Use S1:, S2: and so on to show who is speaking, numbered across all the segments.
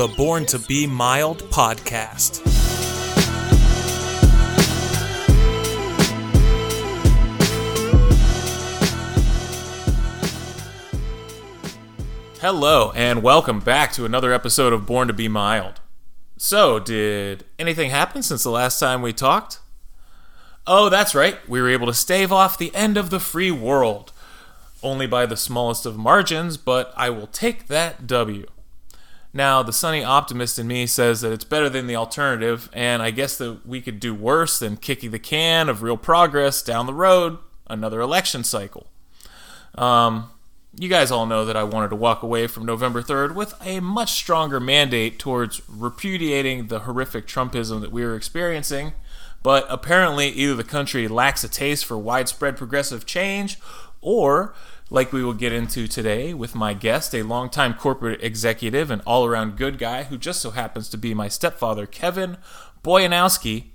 S1: the Born to Be Mild podcast. Hello, and welcome back to another episode of Born to Be Mild. So, did anything happen since the last time we talked? Oh, that's right, we were able to stave off the end of the free world. Only by the smallest of margins, but I will take that W. Now, the sunny optimist in me says that it's better than the alternative, and I guess that we could do worse than kicking the can of real progress down the road, another election cycle. Um, you guys all know that I wanted to walk away from November 3rd with a much stronger mandate towards repudiating the horrific Trumpism that we were experiencing, but apparently either the country lacks a taste for widespread progressive change, or, like we will get into today with my guest, a longtime corporate executive and all around good guy who just so happens to be my stepfather, Kevin Boyanowski,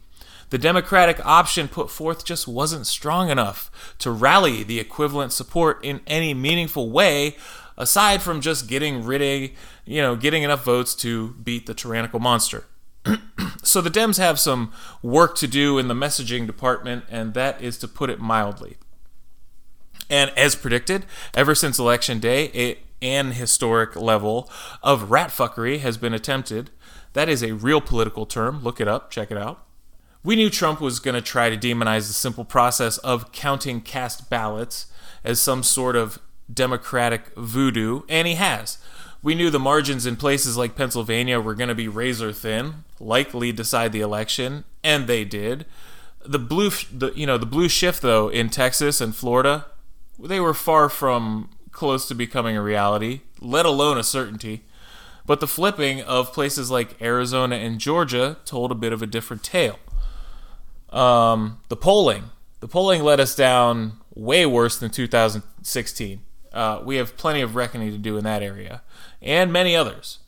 S1: the Democratic option put forth just wasn't strong enough to rally the equivalent support in any meaningful way aside from just getting rid of, you know, getting enough votes to beat the tyrannical monster. so the Dems have some work to do in the messaging department, and that is to put it mildly. And as predicted, ever since Election Day, an historic level of ratfuckery has been attempted. That is a real political term. Look it up, check it out. We knew Trump was going to try to demonize the simple process of counting cast ballots as some sort of democratic voodoo, and he has. We knew the margins in places like Pennsylvania were going to be razor thin, likely decide the election, and they did. The blue, the, you know, the blue shift though in Texas and Florida, they were far from close to becoming a reality, let alone a certainty. But the flipping of places like Arizona and Georgia told a bit of a different tale. Um, the polling. The polling let us down way worse than 2016. Uh, we have plenty of reckoning to do in that area, and many others.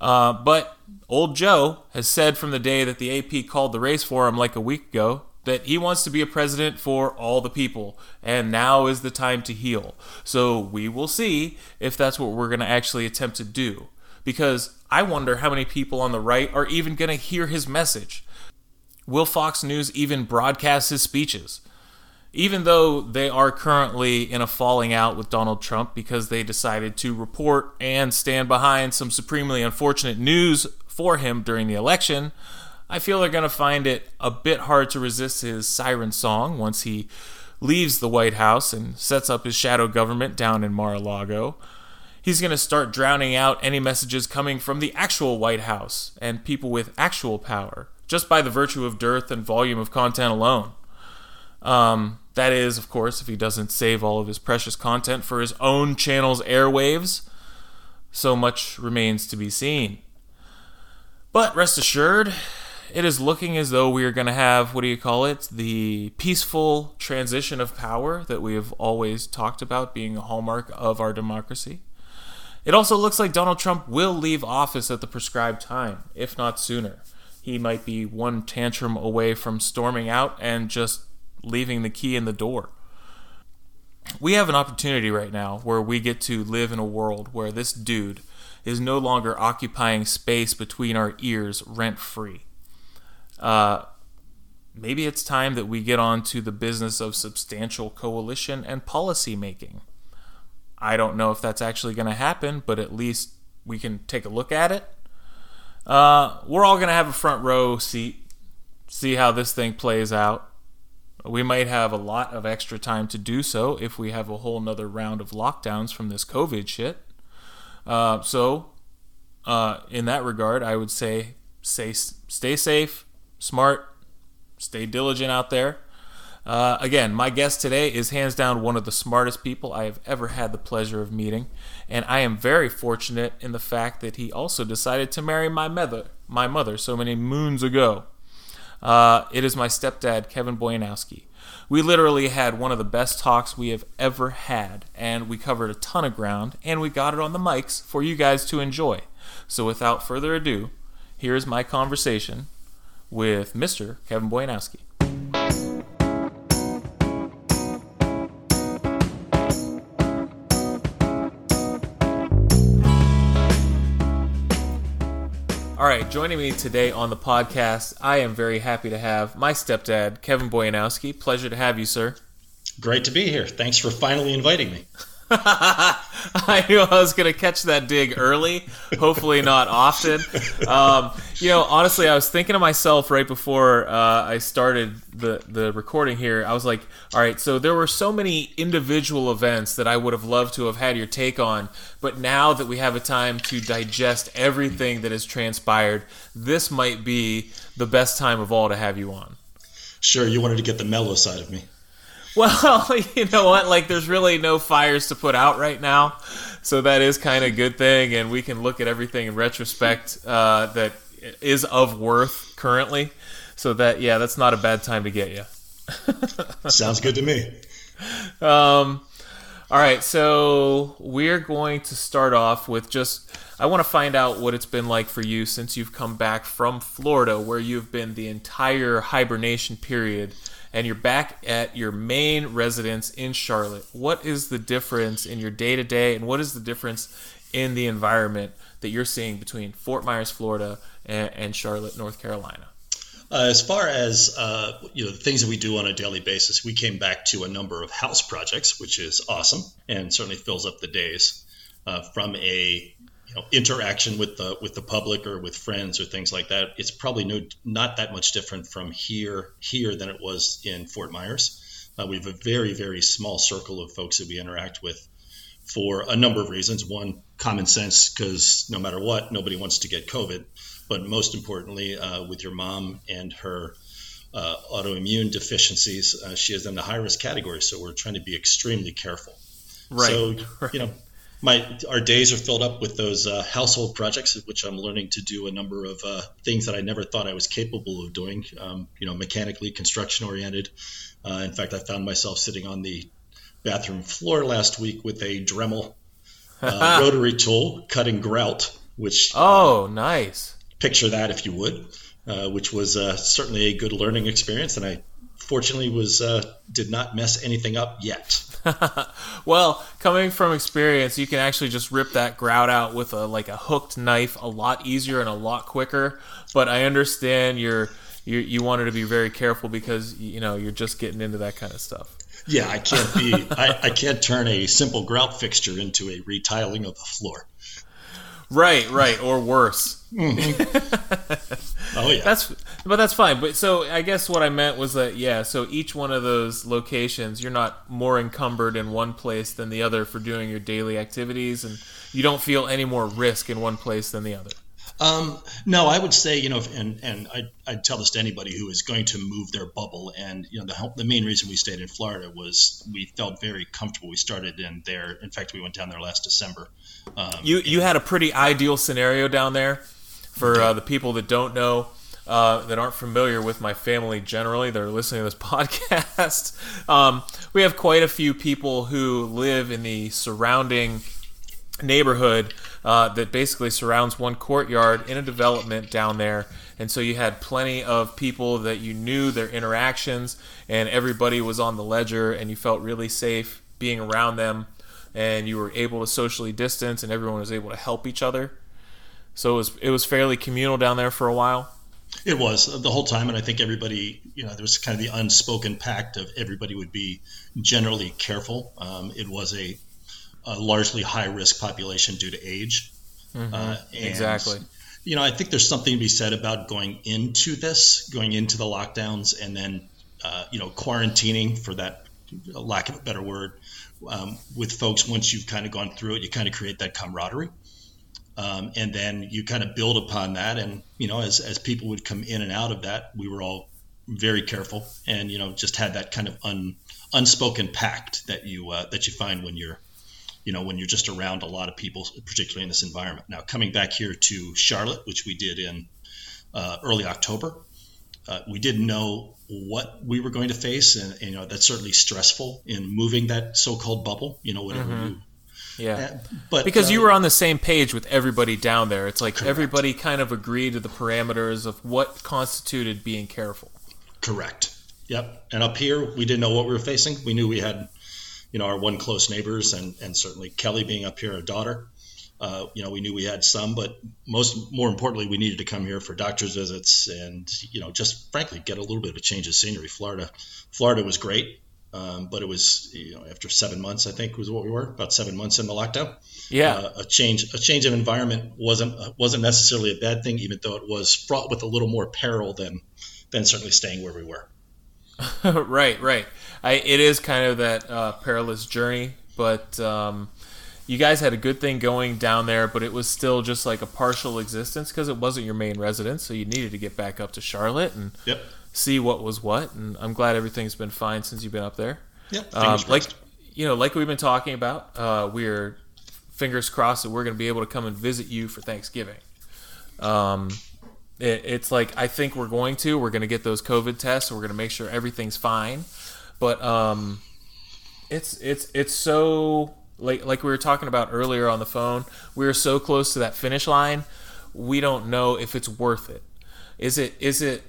S1: Uh, but old Joe has said from the day that the AP called the race for him like a week ago that he wants to be a president for all the people, and now is the time to heal. So we will see if that's what we're going to actually attempt to do. Because I wonder how many people on the right are even going to hear his message. Will Fox News even broadcast his speeches? Even though they are currently in a falling out with Donald Trump because they decided to report and stand behind some supremely unfortunate news for him during the election, I feel they're going to find it a bit hard to resist his siren song once he leaves the White House and sets up his shadow government down in Mar a Lago. He's going to start drowning out any messages coming from the actual White House and people with actual power just by the virtue of dearth and volume of content alone. Um, that is, of course, if he doesn't save all of his precious content for his own channel's airwaves. So much remains to be seen. But rest assured, it is looking as though we are going to have, what do you call it, the peaceful transition of power that we have always talked about being a hallmark of our democracy. It also looks like Donald Trump will leave office at the prescribed time, if not sooner he might be one tantrum away from storming out and just leaving the key in the door. We have an opportunity right now where we get to live in a world where this dude is no longer occupying space between our ears rent free. Uh, maybe it's time that we get on to the business of substantial coalition and policy making. I don't know if that's actually going to happen, but at least we can take a look at it uh, we're all going to have a front row seat, see how this thing plays out. We might have a lot of extra time to do so if we have a whole nother round of lockdowns from this COVID shit. Uh, so, uh, in that regard, I would say stay, stay safe, smart, stay diligent out there. Uh, again, my guest today is hands down one of the smartest people I have ever had the pleasure of meeting, and I am very fortunate in the fact that he also decided to marry my mother, my mother, so many moons ago. Uh, it is my stepdad, Kevin Boyanowski. We literally had one of the best talks we have ever had, and we covered a ton of ground, and we got it on the mics for you guys to enjoy. So, without further ado, here is my conversation with Mr. Kevin Boyanowski. All right, joining me today on the podcast, I am very happy to have my stepdad, Kevin Boyanowski. Pleasure to have you, sir.
S2: Great to be here. Thanks for finally inviting me.
S1: I knew I was going to catch that dig early. Hopefully, not often. Um, you know, honestly, I was thinking to myself right before uh, I started the the recording here. I was like, all right, so there were so many individual events that I would have loved to have had your take on, but now that we have a time to digest everything that has transpired, this might be the best time of all to have you on.
S2: Sure, you wanted to get the mellow side of me.
S1: Well, you know what? Like, there's really no fires to put out right now, so that is kind of a good thing, and we can look at everything in retrospect uh, that is of worth currently. So that, yeah, that's not a bad time to get you.
S2: Sounds good to me.
S1: Um, all right, so we're going to start off with just. I want to find out what it's been like for you since you've come back from Florida, where you've been the entire hibernation period and you're back at your main residence in Charlotte. What is the difference in your day to day, and what is the difference in the environment that you're seeing between Fort Myers, Florida, and, and Charlotte, North Carolina?
S2: Uh, as far as uh, you know, the things that we do on a daily basis, we came back to a number of house projects, which is awesome and certainly fills up the days. Uh, from a you know, interaction with the with the public or with friends or things like that, it's probably no not that much different from here here than it was in Fort Myers. Uh, we have a very very small circle of folks that we interact with for a number of reasons. One, common sense, because no matter what, nobody wants to get COVID. But most importantly, uh, with your mom and her uh, autoimmune deficiencies, uh, she is in the high risk category. So we're trying to be extremely careful.
S1: Right.
S2: So,
S1: right.
S2: you know, my our days are filled up with those uh, household projects, which I'm learning to do a number of uh, things that I never thought I was capable of doing. Um, you know, mechanically, construction oriented. Uh, in fact, I found myself sitting on the bathroom floor last week with a Dremel uh, rotary tool cutting grout. Which
S1: oh, nice.
S2: Picture that, if you would. Uh, which was uh, certainly a good learning experience, and I fortunately was did not mess anything up yet.
S1: well, coming from experience, you can actually just rip that grout out with a like a hooked knife a lot easier and a lot quicker. But I understand you're you you wanted to be very careful because you know you're just getting into that kind of stuff.
S2: Yeah, I can't be I, I can't turn a simple grout fixture into a retiling of the floor.
S1: Right, right, or worse.
S2: Mm-hmm. oh yeah.
S1: That's but that's fine. But so I guess what I meant was that yeah, so each one of those locations you're not more encumbered in one place than the other for doing your daily activities and you don't feel any more risk in one place than the other.
S2: Um, no, I would say, you know, and and I I'd tell this to anybody who is going to move their bubble. And you know, the the main reason we stayed in Florida was we felt very comfortable. We started in there. In fact, we went down there last December.
S1: Um, you you had a pretty ideal scenario down there. For uh, the people that don't know, uh, that aren't familiar with my family generally that are listening to this podcast, um, we have quite a few people who live in the surrounding neighborhood uh, that basically surrounds one courtyard in a development down there. And so you had plenty of people that you knew their interactions, and everybody was on the ledger, and you felt really safe being around them, and you were able to socially distance, and everyone was able to help each other. So it was it was fairly communal down there for a while.
S2: It was the whole time, and I think everybody, you know, there was kind of the unspoken pact of everybody would be generally careful. Um, it was a a largely high risk population due to age.
S1: Mm-hmm. Uh, exactly.
S2: You know, I think there's something to be said about going into this, going into the lockdowns, and then uh, you know quarantining for that lack of a better word um, with folks. Once you've kind of gone through it, you kind of create that camaraderie. Um, and then you kind of build upon that, and you know, as, as people would come in and out of that, we were all very careful, and you know, just had that kind of un, unspoken pact that you uh, that you find when you're you know, when you're just around a lot of people, particularly in this environment. Now, coming back here to Charlotte, which we did in uh, early October, uh, we didn't know what we were going to face, and, and, you know that's certainly stressful in moving that so-called bubble. You know, whatever mm-hmm. you.
S1: Yeah, uh, but because uh, you were on the same page with everybody down there, it's like correct. everybody kind of agreed to the parameters of what constituted being careful.
S2: Correct. Yep. And up here, we didn't know what we were facing. We knew we had you know, our one close neighbors, and, and certainly Kelly being up here, a daughter. Uh, you know, we knew we had some, but most more importantly, we needed to come here for doctor's visits and you know, just frankly, get a little bit of a change of scenery. Florida, Florida was great, um, but it was you know after seven months, I think was what we were about seven months in the lockdown.
S1: Yeah,
S2: uh, a change a change of environment wasn't uh, wasn't necessarily a bad thing, even though it was fraught with a little more peril than than certainly staying where we were.
S1: right, right. I, it is kind of that uh, perilous journey, but um, you guys had a good thing going down there, but it was still just like a partial existence because it wasn't your main residence, so you needed to get back up to Charlotte and
S2: yep.
S1: See what was what. And I'm glad everything's been fine since you've been up there.
S2: Yep.
S1: Um, like you know, like we've been talking about, uh, we're fingers crossed that we're going to be able to come and visit you for Thanksgiving. Um, it, it's like I think we're going to. We're going to get those COVID tests. we're going to make sure everything's fine. But um, it's it's it's so like like we were talking about earlier on the phone. We are so close to that finish line. We don't know if it's worth it. Is it is it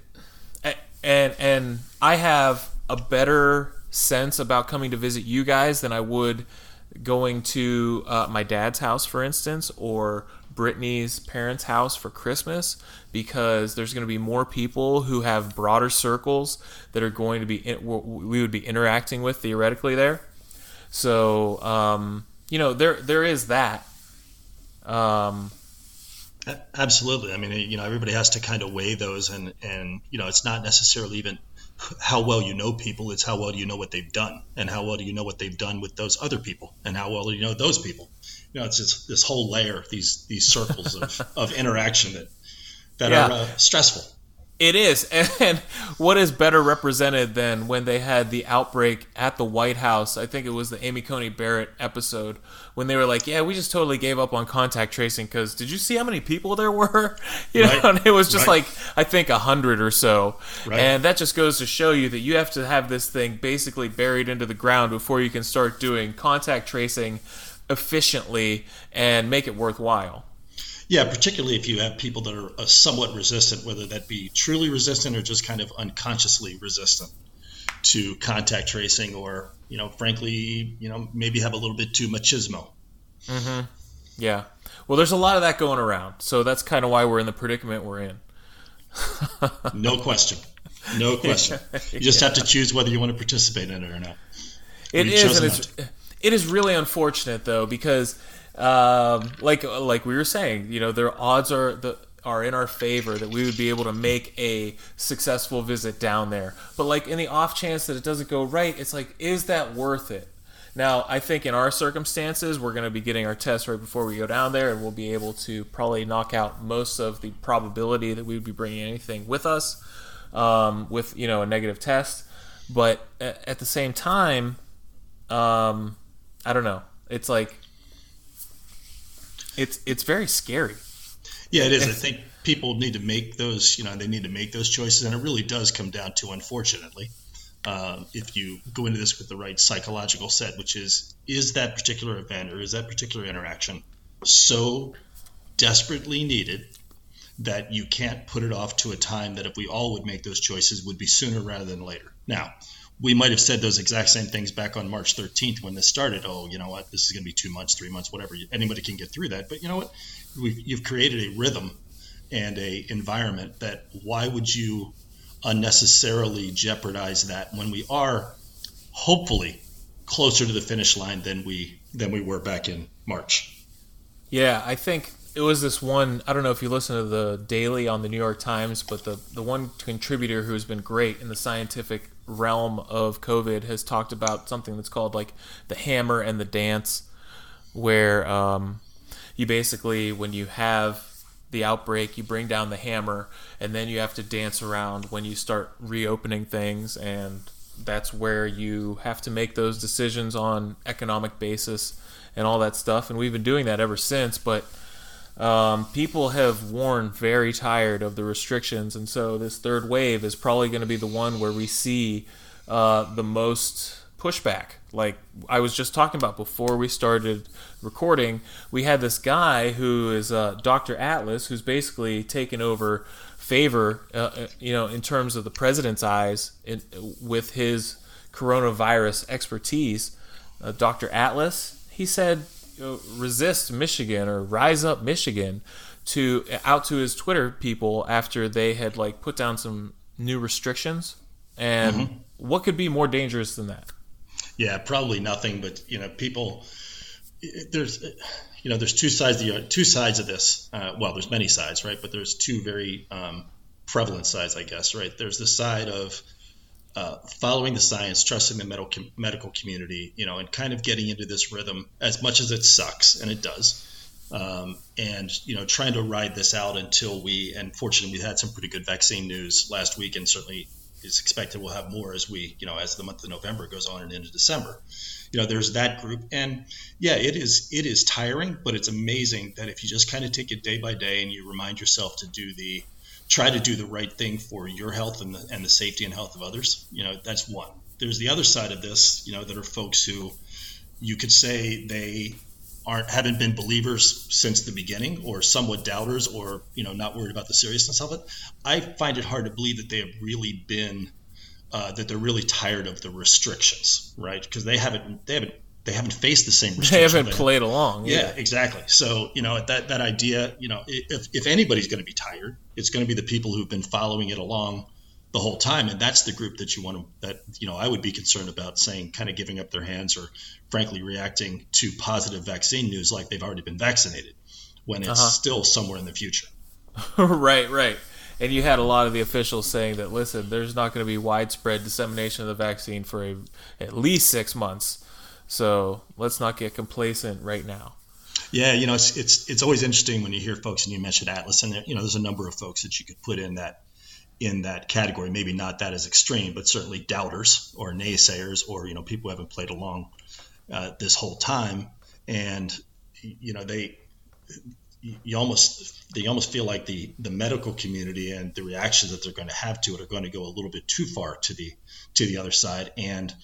S1: and and I have a better sense about coming to visit you guys than I would going to uh, my dad's house, for instance, or Brittany's parents' house for Christmas because there's going to be more people who have broader circles that are going to be in, we would be interacting with theoretically there. So um, you know there there is that. Um,
S2: Absolutely. I mean, you know, everybody has to kind of weigh those, and and you know, it's not necessarily even how well you know people; it's how well do you know what they've done, and how well do you know what they've done with those other people, and how well do you know those people you know, it's this, this whole layer, these these circles of, of interaction that that yeah. are uh, stressful.
S1: It is, and what is better represented than when they had the outbreak at the White House? I think it was the Amy Coney Barrett episode when they were like, "Yeah, we just totally gave up on contact tracing because did you see how many people there were? You know, and it was just right. like I think a hundred or so, right. and that just goes to show you that you have to have this thing basically buried into the ground before you can start doing contact tracing efficiently and make it worthwhile.
S2: Yeah, particularly if you have people that are uh, somewhat resistant, whether that be truly resistant or just kind of unconsciously resistant to contact tracing, or you know, frankly, you know, maybe have a little bit too machismo.
S1: Mm-hmm. Yeah. Well, there's a lot of that going around, so that's kind of why we're in the predicament we're in.
S2: no question. No question. You just yeah. have to choose whether you want to participate in it or not.
S1: It is, and it's, it is really unfortunate though because, um, like like we were saying, you know, their odds are the are in our favor that we would be able to make a successful visit down there. But like in the off chance that it doesn't go right, it's like, is that worth it? Now, I think in our circumstances, we're going to be getting our test right before we go down there, and we'll be able to probably knock out most of the probability that we would be bringing anything with us um, with you know a negative test. But at the same time, um, I don't know. It's like it's it's very scary.
S2: Yeah, it is. I think people need to make those. You know, they need to make those choices, and it really does come down to, unfortunately, uh, if you go into this with the right psychological set, which is is that particular event or is that particular interaction so desperately needed that you can't put it off to a time that if we all would make those choices would be sooner rather than later. Now, we might have said those exact same things back on March 13th when this started. Oh, you know what? This is going to be two months, three months, whatever. Anybody can get through that. But you know what? We've, you've created a rhythm and a environment that why would you unnecessarily jeopardize that when we are hopefully closer to the finish line than we than we were back in March.
S1: Yeah, I think it was this one. I don't know if you listen to the Daily on the New York Times, but the the one contributor who's been great in the scientific realm of COVID has talked about something that's called like the hammer and the dance, where um, you basically, when you have the outbreak, you bring down the hammer, and then you have to dance around when you start reopening things, and that's where you have to make those decisions on economic basis and all that stuff. And we've been doing that ever since, but um, people have worn very tired of the restrictions, and so this third wave is probably going to be the one where we see uh, the most pushback. Like I was just talking about before we started recording, we had this guy who is uh, Dr. Atlas, who's basically taken over favor, uh, uh, you know, in terms of the president's eyes, in, with his coronavirus expertise. Uh, Dr. Atlas, he said resist Michigan or rise up Michigan to out to his Twitter people after they had like put down some new restrictions. And mm-hmm. what could be more dangerous than that?
S2: Yeah, probably nothing. But you know, people there's you know there's two sides of the, two sides of this. Uh, well, there's many sides, right? But there's two very um, prevalent sides, I guess, right? There's the side of uh, following the science, trusting the medical medical community, you know, and kind of getting into this rhythm as much as it sucks, and it does. Um, and you know, trying to ride this out until we, and fortunately, we had some pretty good vaccine news last week, and certainly is expected we'll have more as we, you know, as the month of November goes on and into December. You know, there's that group, and yeah, it is it is tiring, but it's amazing that if you just kind of take it day by day and you remind yourself to do the try to do the right thing for your health and the, and the safety and health of others. You know, that's one. There's the other side of this, you know, that are folks who you could say they aren't haven't been believers since the beginning or somewhat doubters or you know not worried about the seriousness of it i find it hard to believe that they have really been uh, that they're really tired of the restrictions right because they haven't they haven't they haven't faced the same
S1: They haven't played along.
S2: Yeah. yeah. exactly. So you know that that idea, you know, if if anybody's going to be tired, it's going to be the people who've been following it along the whole time, and that's the group that you want to that you know I would be concerned about saying kind of giving up their hands or frankly reacting to positive vaccine news like they've already been vaccinated when it's uh-huh. still somewhere in the future.
S1: right, right. And you had a lot of the officials saying that listen, there's not going to be widespread dissemination of the vaccine for a, at least six months. So let's not get complacent right now.
S2: Yeah, you know, it's it's it's always interesting when you hear folks and you mention Atlas, and you know, there's a number of folks that you could put in that in that category. Maybe not that as extreme, but certainly doubters or naysayers, or you know, people who haven't played along uh, this whole time, and you know, they you almost they almost feel like the the medical community and the reactions that they're going to have to it are going to go a little bit too far to the to the other side and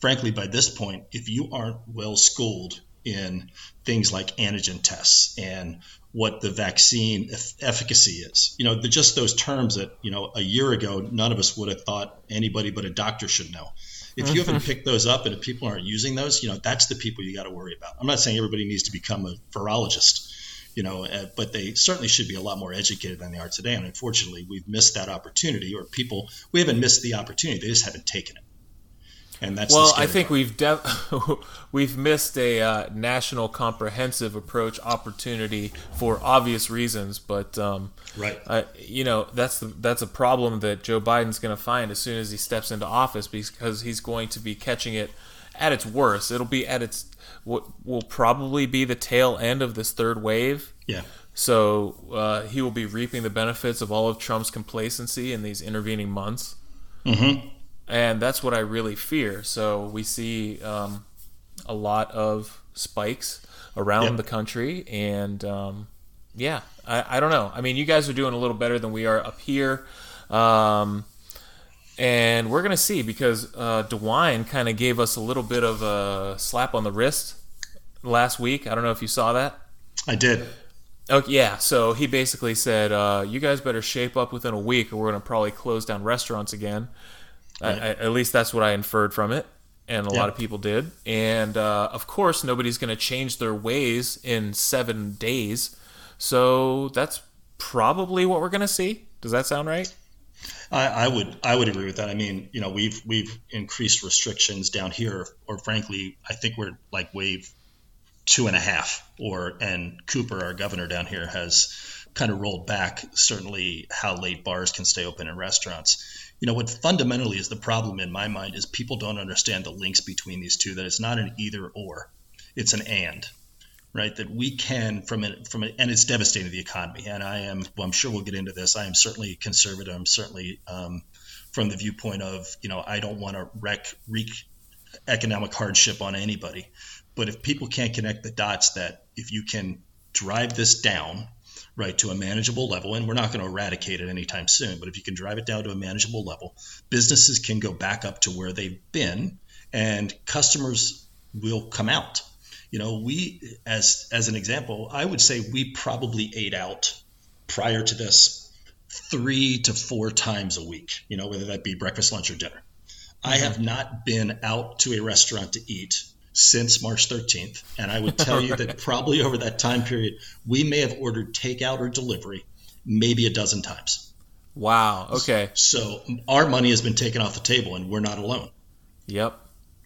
S2: frankly, by this point, if you aren't well schooled in things like antigen tests and what the vaccine efficacy is, you know, the, just those terms that, you know, a year ago, none of us would have thought anybody but a doctor should know. If you haven't picked those up and if people aren't using those, you know, that's the people you got to worry about. I'm not saying everybody needs to become a virologist, you know, uh, but they certainly should be a lot more educated than they are today. And unfortunately, we've missed that opportunity, or people, we haven't missed the opportunity, they just haven't taken it
S1: and that's well. I think part. we've de- we've missed a uh, national comprehensive approach opportunity for obvious reasons, but um,
S2: right,
S1: uh, you know that's the, that's a problem that Joe Biden's going to find as soon as he steps into office because he's going to be catching it at its worst. It'll be at its what will probably be the tail end of this third wave.
S2: Yeah.
S1: So uh, he will be reaping the benefits of all of Trump's complacency in these intervening months.
S2: Mm-hmm
S1: and that's what I really fear. So we see um, a lot of spikes around yep. the country, and um, yeah, I, I, don't know. I mean, you guys are doing a little better than we are up here. Um, and we're gonna see because uh, DeWine kind of gave us a little bit of a slap on the wrist last week. I don't know if you saw that.
S2: I did.
S1: Oh yeah, so he basically said, uh, "You guys better shape up within a week, or we're gonna probably close down restaurants again." I, I, at least that's what I inferred from it, and a lot of people did. And uh, of course, nobody's going to change their ways in seven days. So that's probably what we're going to see. Does that sound right?
S2: I, I, would I would agree with that. I mean, you know, we've we've increased restrictions down here, or frankly, I think we're like wave two and a half. Or and Cooper, our governor down here, has kind of rolled back certainly how late bars can stay open in restaurants you know what fundamentally is the problem in my mind is people don't understand the links between these two that it's not an either or it's an and right? That we can from it from it and it's devastating the economy and i am well i'm sure we'll get into this i am certainly conservative i'm certainly um, from the viewpoint of you know i don't want to wreck wreak economic hardship on anybody but if people can't connect the dots that if you can drive this down right to a manageable level and we're not going to eradicate it anytime soon but if you can drive it down to a manageable level businesses can go back up to where they've been and customers will come out you know we as as an example i would say we probably ate out prior to this three to four times a week you know whether that be breakfast lunch or dinner mm-hmm. i have not been out to a restaurant to eat since March 13th, and I would tell you that probably over that time period, we may have ordered takeout or delivery maybe a dozen times.
S1: Wow. Okay.
S2: So our money has been taken off the table, and we're not alone.
S1: Yep.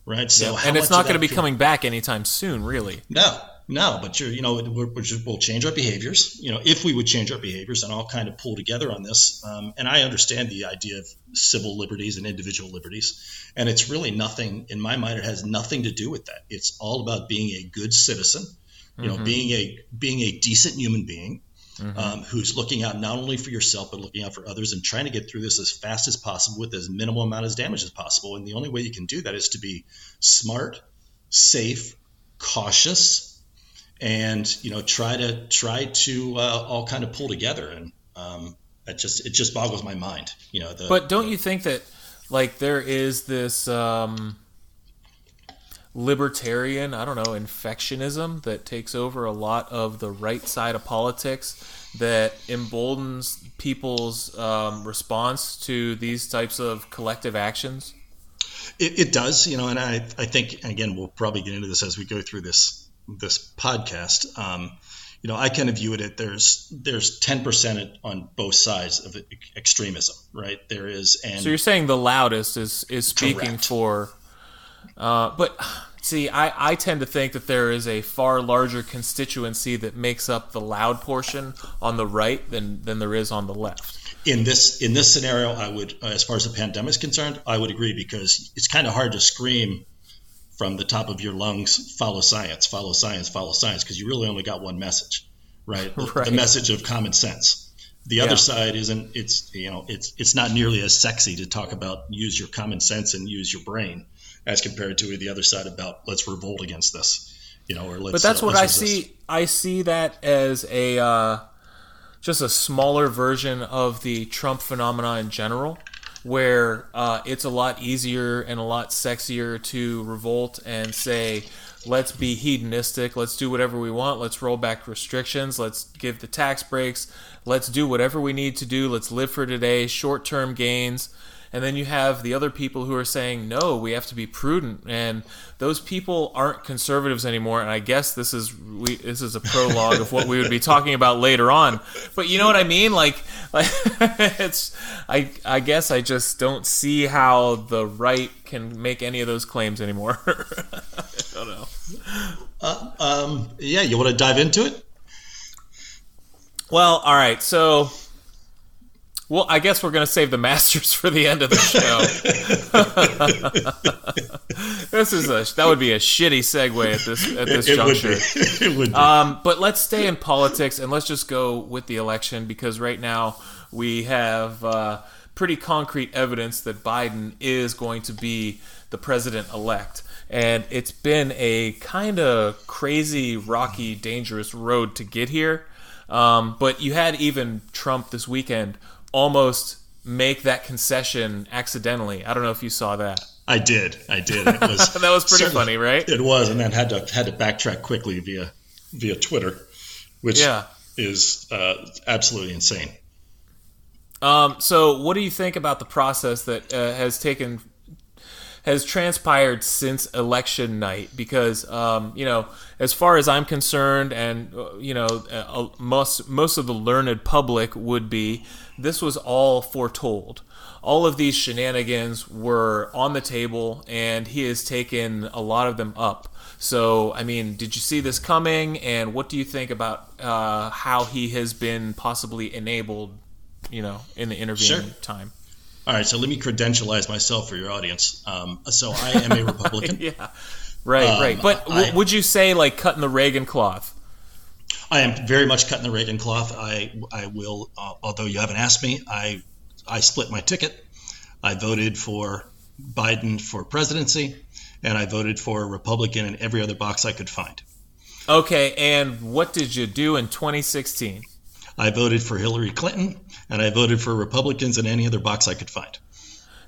S2: Right. So,
S1: and it's not going to be coming back anytime soon, really.
S2: No, no. But you're, you know, we will change our behaviors. You know, if we would change our behaviors, and I'll kind of pull together on this. Um, and I understand the idea of civil liberties and individual liberties, and it's really nothing in my mind. It has nothing to do with that. It's all about being a good citizen. You know, mm-hmm. being a being a decent human being, mm-hmm. um, who's looking out not only for yourself but looking out for others and trying to get through this as fast as possible with as minimal amount of damage as possible. And the only way you can do that is to be smart, safe, cautious, and you know try to try to uh, all kind of pull together. And um, it just it just boggles my mind. You know. The,
S1: but don't the, you think that like there is this. Um libertarian, I don't know, infectionism that takes over a lot of the right side of politics that emboldens people's um, response to these types of collective actions?
S2: It, it, does, you know, and I, I think again we'll probably get into this as we go through this this podcast. Um, you know, I kind of view it at there's there's ten percent on both sides of extremism, right? There is, and
S1: so you're saying the loudest is is speaking correct. for uh, but see, I, I tend to think that there is a far larger constituency that makes up the loud portion on the right than, than there is on the left.
S2: In this in this scenario, I would, uh, as far as the pandemic is concerned, I would agree because it's kind of hard to scream from the top of your lungs, "Follow science, follow science, follow science," because you really only got one message, right? The, right. the message of common sense. The other yeah. side isn't. It's you know, it's it's not nearly as sexy to talk about use your common sense and use your brain as compared to the other side about let's revolt against this, you know, or let's.
S1: But that's
S2: uh,
S1: what I see. I see that as a uh, just a smaller version of the Trump phenomena in general, where uh, it's a lot easier and a lot sexier to revolt and say. Let's be hedonistic. Let's do whatever we want. Let's roll back restrictions. Let's give the tax breaks. Let's do whatever we need to do. Let's live for today. Short term gains and then you have the other people who are saying no we have to be prudent. And those people aren't conservatives anymore. And i guess this is we this is a prologue of what we would be talking about later on. But you know what i mean? Like like it's i i guess i just don't see how the right can make any of those claims anymore. I don't know.
S2: Uh, um, yeah you want to dive into it?
S1: Well all right. So well, I guess we're going to save the Masters for the end of the show. this is a that would be a shitty segue at this at this
S2: it,
S1: juncture.
S2: Would be. it would be.
S1: Um, but let's stay in politics and let's just go with the election because right now we have uh, pretty concrete evidence that Biden is going to be the president elect. And it's been a kind of crazy, rocky, dangerous road to get here. Um, but you had even Trump this weekend almost make that concession accidentally. I don't know if you saw that.
S2: I did. I did. It was
S1: that was pretty funny, right?
S2: It was, and then had to had to backtrack quickly via via Twitter, which yeah. is uh, absolutely insane.
S1: Um, so, what do you think about the process that uh, has taken has transpired since election night because um, you know as far as I'm concerned and uh, you know uh, most most of the learned public would be this was all foretold all of these shenanigans were on the table and he has taken a lot of them up so I mean did you see this coming and what do you think about uh, how he has been possibly enabled you know in the intervening sure. time
S2: all right, so let me credentialize myself for your audience. Um, so I am a Republican.
S1: yeah, right, um, right. But w- I, would you say like cutting the Reagan cloth?
S2: I am very much cutting the Reagan cloth. I I will, uh, although you haven't asked me, I I split my ticket. I voted for Biden for presidency, and I voted for a Republican in every other box I could find.
S1: Okay, and what did you do in 2016?
S2: I voted for Hillary Clinton, and I voted for Republicans in any other box I could find.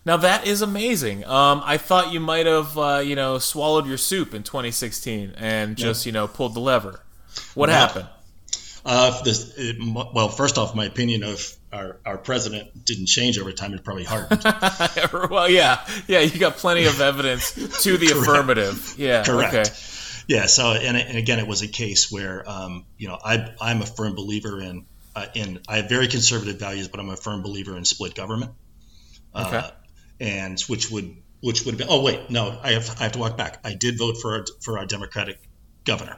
S1: Now that is amazing. Um, I thought you might have, uh, you know, swallowed your soup in 2016 and just, yeah. you know, pulled the lever. What happened?
S2: Uh, this, it, well, first off, my opinion of our, our president didn't change over time, it probably hardened.
S1: well, yeah, yeah, you got plenty of evidence to the affirmative. Yeah,
S2: Correct.
S1: okay.
S2: Yeah. So, and, and again, it was a case where, um, you know, I, I'm a firm believer in, uh, in, I have very conservative values, but I'm a firm believer in split government.
S1: Okay.
S2: Uh, and which would, which would have been oh, wait, no, I have, I have to walk back. I did vote for our, for our Democratic governor.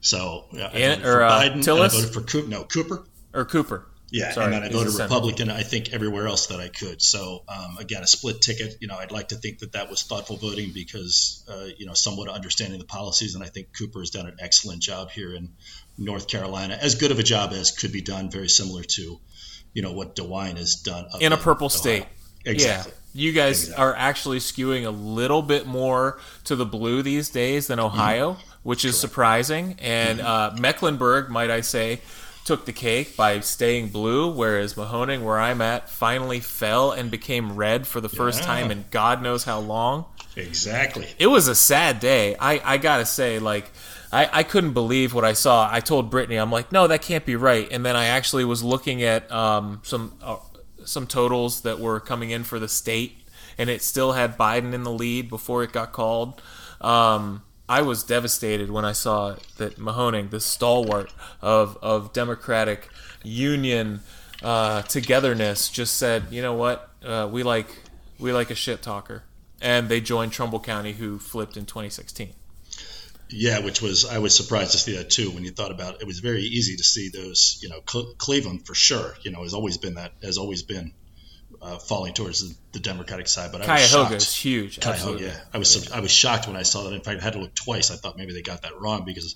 S2: So uh, I
S1: And-
S2: voted
S1: or,
S2: for
S1: uh,
S2: Biden. and I voted for Cooper. No, Cooper.
S1: Or Cooper.
S2: Yeah,
S1: Sorry,
S2: and then I voted. Republican. I think everywhere else that I could. So um, again, a split ticket. You know, I'd like to think that that was thoughtful voting because uh, you know somewhat understanding the policies, and I think Cooper has done an excellent job here in North Carolina, as good of a job as could be done. Very similar to, you know, what DeWine has done up
S1: in a purple
S2: Ohio.
S1: state.
S2: Exactly.
S1: Yeah, you guys
S2: Exactly.
S1: are actually skewing a little bit more to the blue these days than Ohio,
S2: Mm-hmm.
S1: Which is surprising. And uh, Mecklenburg, might I say, took the cake by staying blue, whereas Mahoning, where I'm at, finally fell and became red for the first
S2: Yeah.
S1: time in God knows how long.
S2: Exactly.
S1: It was a sad day. I, I gotta say, like, I, I couldn't believe what I saw. I told Brittany, I'm like, no, that can't be right. And then I actually was looking at um, some uh, some totals that were coming in for the state, and it still had Biden in the lead before it got called. Um, I was devastated when I saw that Mahoning, the stalwart of of Democratic Union uh, togetherness, just said, you know what, uh, we like we like a shit talker, and they joined Trumbull County, who flipped in 2016.
S2: Yeah, which was I was surprised to see that too. When you thought about it, it was very easy to see those. You know, Cle- Cleveland for sure. You know, has always been that has always been uh, falling towards the, the Democratic side. But I was
S1: Cuyahoga is
S2: shocked.
S1: huge.
S2: Cuyahoga,
S1: absolutely.
S2: yeah, I was I was shocked when I saw that. In fact, I had to look twice. I thought maybe they got that wrong because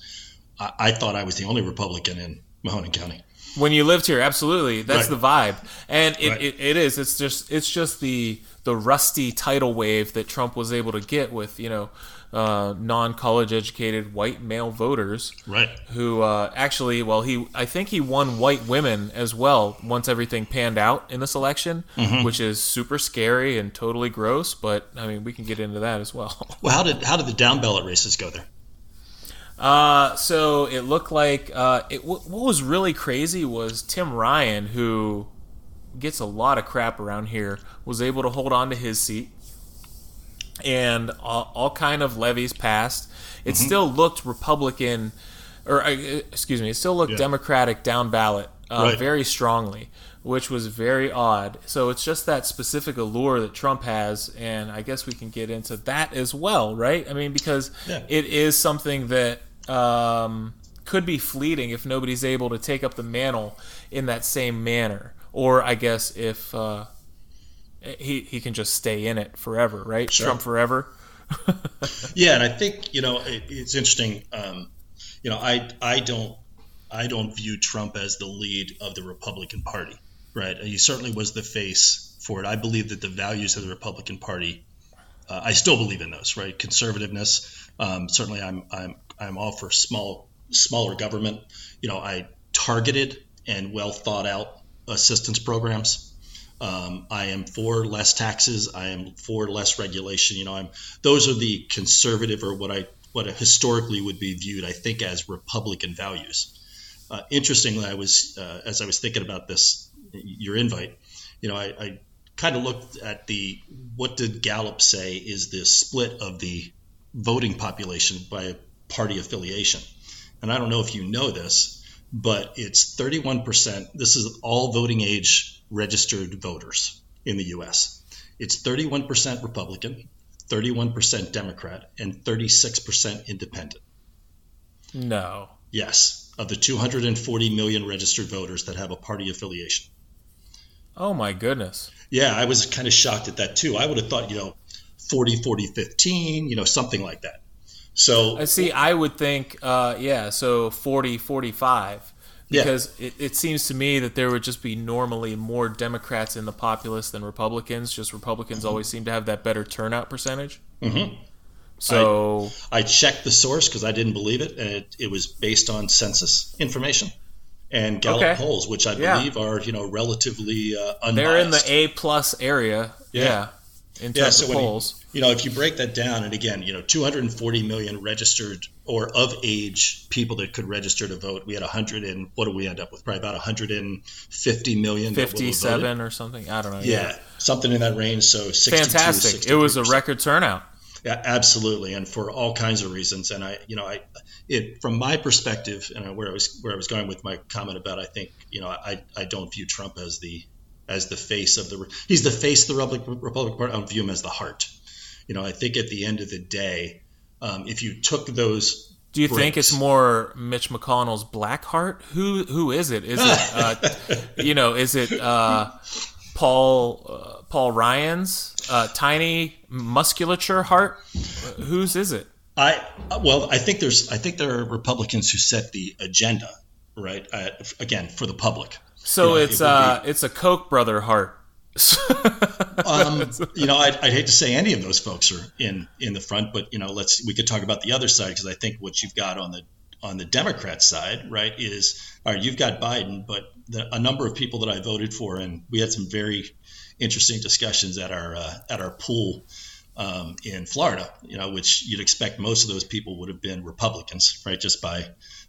S2: I, I thought I was the only Republican in Mahoning County.
S1: When you lived here, absolutely, that's
S2: Right.
S1: the vibe, and it,
S2: Right.
S1: it, it is. It's just it's just the the rusty tidal wave that Trump was able to get with you know uh, non college educated white male voters.
S2: Right.
S1: who uh, actually, well, he I think he won white women as well once everything panned out in this election,
S2: Mm-hmm.
S1: which is super scary and totally gross. But I mean, we can get into that as well.
S2: Well, how did how did the down ballot races go there?
S1: Uh, so it looked like uh, it. W- what was really crazy was Tim Ryan, who gets a lot of crap around here, was able to hold on to his seat, and all, all kind of levies passed. It still looked Republican, or uh, excuse me, it still looked
S2: Yeah.
S1: Democratic down ballot uh,
S2: Right.
S1: very strongly, which was very odd. So it's just that specific allure that Trump has, and I guess we can get into that as well, right? I mean, because
S2: Yeah.
S1: it is something that um, could be fleeting if nobody's able to take up the mantle in that same manner, or I guess if uh, he he can just stay in it forever, right?
S2: Sure.
S1: Trump forever.
S2: Yeah, and I think you know it, it's interesting. Um, you know, I I don't I don't view Trump as the lead of the Republican Party. Right? He certainly was the face for it. I believe that the values of the Republican Party, uh, I still believe in those. Right? Conservativeness. Um, certainly, I'm I'm I'm all for small smaller government. You know, I targeted and well thought out assistance programs. Um, I am for less taxes. I am for less regulation. You know, I'm those are the conservative or what I what historically would be viewed, I think, as Republican values. Uh, interestingly, I was uh, as I was thinking about this, your invite. You know, I, I kind of looked at the what did Gallup say is the split of the voting population by party affiliation, and I don't know if you know this, but it's 31%. This is all voting age registered voters in the U.S. It's 31% Republican, 31% Democrat, and 36% Independent.
S1: No.
S2: Yes, of the 240 million registered voters that have a party affiliation.
S1: Oh my goodness.
S2: Yeah, I was kind of shocked at that too. I would have thought, you know, 40, 40, 15, you know, something like that. So,
S1: I see. I would think, uh, yeah, so 40, 45.
S2: Yeah.
S1: Because it, it seems to me that there would just be normally more Democrats in the populace than Republicans. Just Republicans always seem to have that better turnout percentage.
S2: Mhm.
S1: So
S2: I checked the source because I didn't believe it, and it, it was based on census information and Gallup
S1: Okay.
S2: polls, which I
S1: Yeah.
S2: believe are, you know, relatively uh, unbiased.
S1: they're in the A plus area.
S2: Yeah.
S1: Yeah. In terms
S2: Yeah, so
S1: of
S2: when you- You know, if you break that down, and again, you know, 240 million registered or of age people that could register to vote. We had 100 and what do we end up with? Probably about 150 million. that will have voted.
S1: 57 or something. I don't know.
S2: Yeah, something in that range. So 62,
S1: Fantastic. It was a record turnout.
S2: Yeah, absolutely, and for all kinds of reasons. And I, you know, I, it from my perspective, and where I was where I was going with my comment about, I think, you know, I, I don't view Trump as the as the face of the he's the face of the Republic Republican Party. I don't view him as the heart. You know, I think at the end of the day, um, if you took those,
S1: Do you think it's more Mitch McConnell's Blackheart? Who who is it? Is it uh, you know? Is it uh, Paul uh, Paul Ryan's uh, tiny musculature heart? Whose is it?
S2: I well, I think there's I think there are Republicans who set the agenda, right? Uh, again, for the public.
S1: So
S2: You know,
S1: it's
S2: it
S1: uh it's a Koch brother heart.
S2: um, you know, I'd, I'd hate to say any of those folks are in in the front, but you know, let's we could talk about the other side because I think what you've got on the on the Democrat side, right, is all right. You've got Biden, but the, a number of people that I voted for, and we had some very interesting discussions at our uh, at our pool um, in Florida. You know, which you'd expect most of those people would have been Republicans, right, just by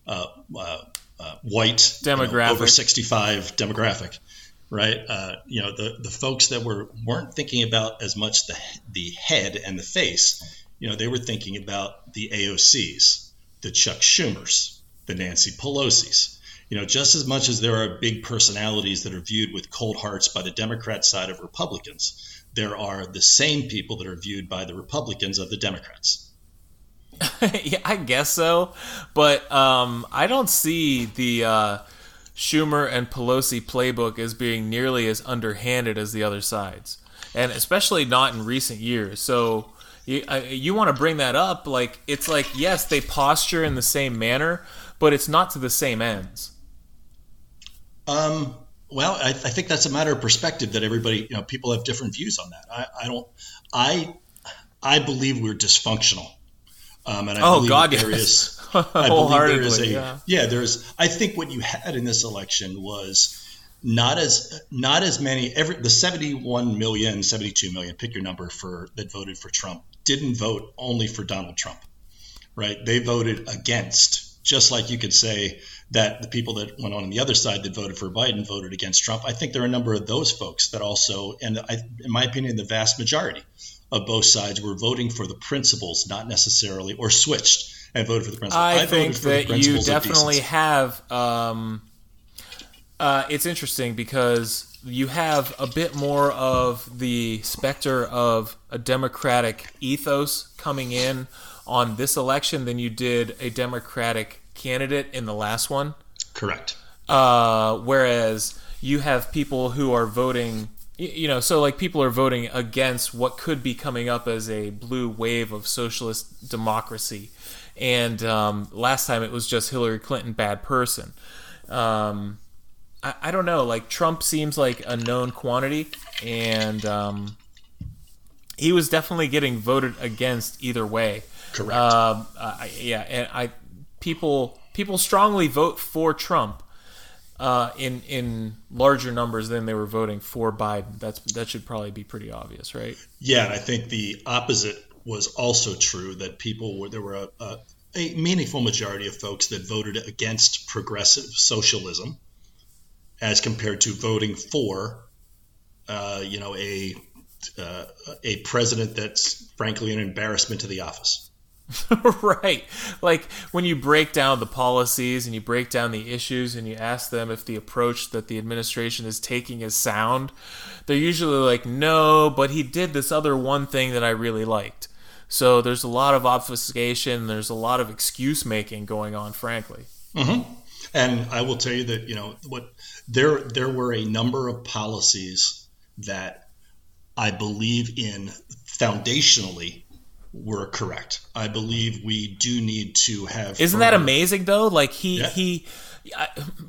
S2: uh, uh, uh, white you know,
S1: Demographic.
S2: over sixty five demographic right? Uh, you know, the the folks that were weren't thinking about as much the the head and the face. You know, they were thinking about the AOCs, the Chuck Schumers, the Nancy Pelosi's. You know, just as much as there are big personalities that are viewed with cold hearts by the Democrat side of Republicans, there are the same people that are viewed by the Republicans of the Democrats.
S1: yeah, I guess so, but um, I don't see the uh, Schumer and Pelosi playbook as being nearly as underhanded as the other sides, and especially not in recent years. So you I, you want to bring that up? Like it's like yes, they posture in the same manner, but it's not to the same ends.
S2: Um, well, I, I think that's a matter of perspective that everybody, you know, people have different views on that. I, I don't, I, I believe we're dysfunctional. Um, and I
S1: Oh,
S2: believe
S1: God,
S2: there
S1: yes.
S2: is, I believe there is a,
S1: yeah.
S2: there's, I think what you had in this election was not as, not as many, every, the 71 million, 72 million, pick your number for, that voted for Trump, didn't vote only for Donald Trump, right? They voted against, just like you could say that the people that went on the other side that voted for Biden voted against Trump. I think there are a number of those folks that also, and I, in my opinion, the vast majority of both sides were voting for the principles, not necessarily, or switched and voted for the principles.
S1: I,
S2: voted
S1: think that you definitely have. Um, uh, it's interesting because you have a bit more of the specter of a democratic ethos coming in on this election than you did a democratic candidate in the last one.
S2: Correct.
S1: Uh, whereas you have people who are voting, you know, so like people are voting against what could be coming up as a blue wave of socialist democracy. And um, last time it was just Hillary Clinton, bad person. Um, I, I don't know. Like Trump seems like a known quantity, and um, he was definitely getting voted against either way.
S2: Correct.
S1: Um, I, yeah, and I people people strongly vote for Trump uh, in in larger numbers than they were voting for Biden. That's that should probably be pretty obvious, right?
S2: Yeah, and I think the opposite was also true that people were there were a, a, a meaningful majority of folks that voted against progressive socialism as compared to voting for uh, you know a uh, a president that's frankly an embarrassment to the office.
S1: right. Like when you break down the policies and you break down the issues and you ask them if the approach that the administration is taking is sound, they're usually like, no, but he did this other one thing that I really liked. So there's a lot of obfuscation, there's a lot of excuse making going on, frankly. Mm-hmm.
S2: And I will tell you that you know what there there were a number of policies that I believe in foundationally were correct. I believe we do need to have.
S1: Isn't that amazing though? Like he
S2: Yeah.
S1: he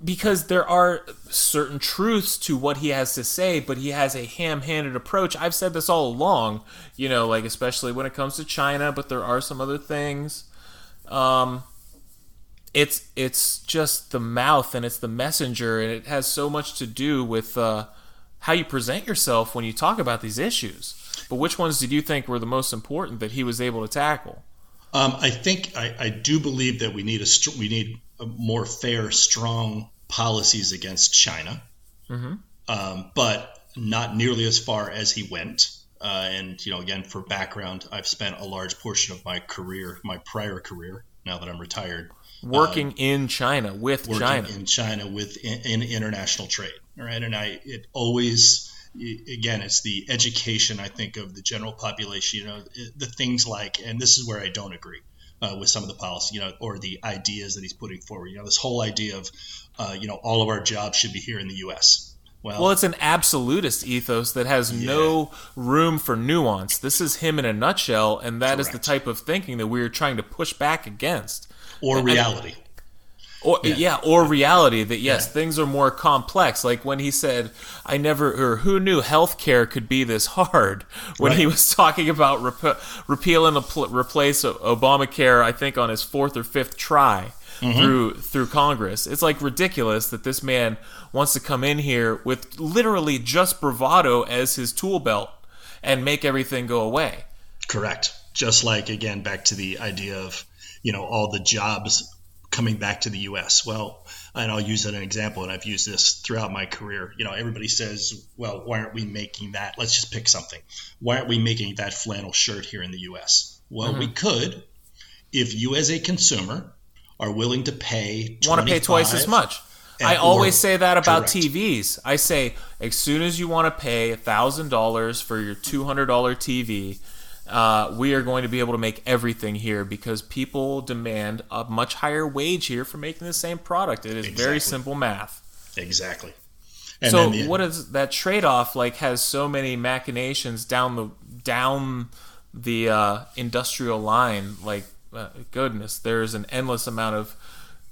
S1: because there are certain truths to what he has to say, but he has a ham-handed approach. I've said this all along, you know, like especially when it comes to China, but there are some other things. Um it's it's just the mouth and it's the messenger and it has so much to do with uh, how you present yourself when you talk about these issues. But which ones did you think were the most important that he was able to tackle?
S2: Um, I think I, I, do believe that we need a we need a more fair, strong policies against China, mm-hmm. um, but not nearly as far as he went. Uh, and you know, again, for background, I've spent a large portion of my career, my prior career, now that I'm retired,
S1: working uh, in China with
S2: working
S1: China
S2: in China with in, in international trade. Right, and I it always again it's the education I think of the general population. You know, the things like, and this is where I don't agree. Uh, with some of the policy, you know, or the ideas that he's putting forward. You know, this whole idea of, uh, you know, all of our jobs should be here in the U.S.
S1: Well, well, it's an absolutist ethos that has yeah. no room for nuance. This is him in a nutshell, and that Correct. is the type of thinking that we're trying to push back against.
S2: Or reality. And,
S1: or yeah. yeah. or reality that yes, yeah. things are more complex. Like when he said, "I never," or who knew healthcare could be this hard? When right. he was talking about rep- repeal and replace Obamacare, I think on his fourth or fifth try mm-hmm. through through Congress. It's like ridiculous that this man wants to come in here with literally just bravado as his tool belt and make everything go away.
S2: Correct. Just like again back to the idea of you know all the jobs coming back to the U.S. Well, and I'll use an example, and I've used this throughout my career. You know, everybody says, "Well, why aren't we making that? Let's just pick something. Why aren't we making that flannel shirt here in the U.S.?" Well, mm-hmm. we could if you, as a consumer, are willing to pay
S1: want to pay twice as much. I always say that about correct. TVs. I say as soon as you want to pay thousand dollars for your two hundred dollar TV, uh, we are going to be able to make everything here because people demand a much higher wage here for making the same product. It is exactly. very simple math.
S2: Exactly.
S1: And so the, what is that trade off like? Has so many machinations down the down the uh, industrial line, like uh, goodness, there's an endless amount of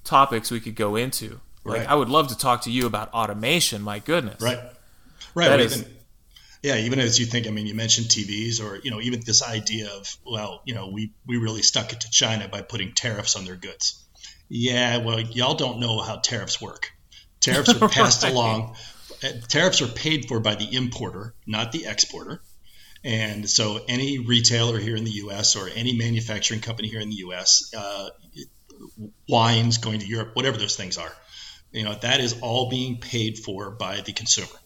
S1: topics we could go into. Like right. I would love to talk to you about automation. My goodness.
S2: Right. Right. That is, even, yeah. Even as you think, I mean, you mentioned TVs, or you know, even this idea of well, you know, we we really stuck it to China by putting tariffs on their goods. Yeah. Well, y'all don't know how tariffs work. Tariffs are passed right. along. Uh, tariffs are paid for by the importer, not the exporter. And so, any retailer here in the U.S. or any manufacturing company here in the U.S., uh, wines going to Europe, whatever those things are, you know, that is all being paid for by the consumer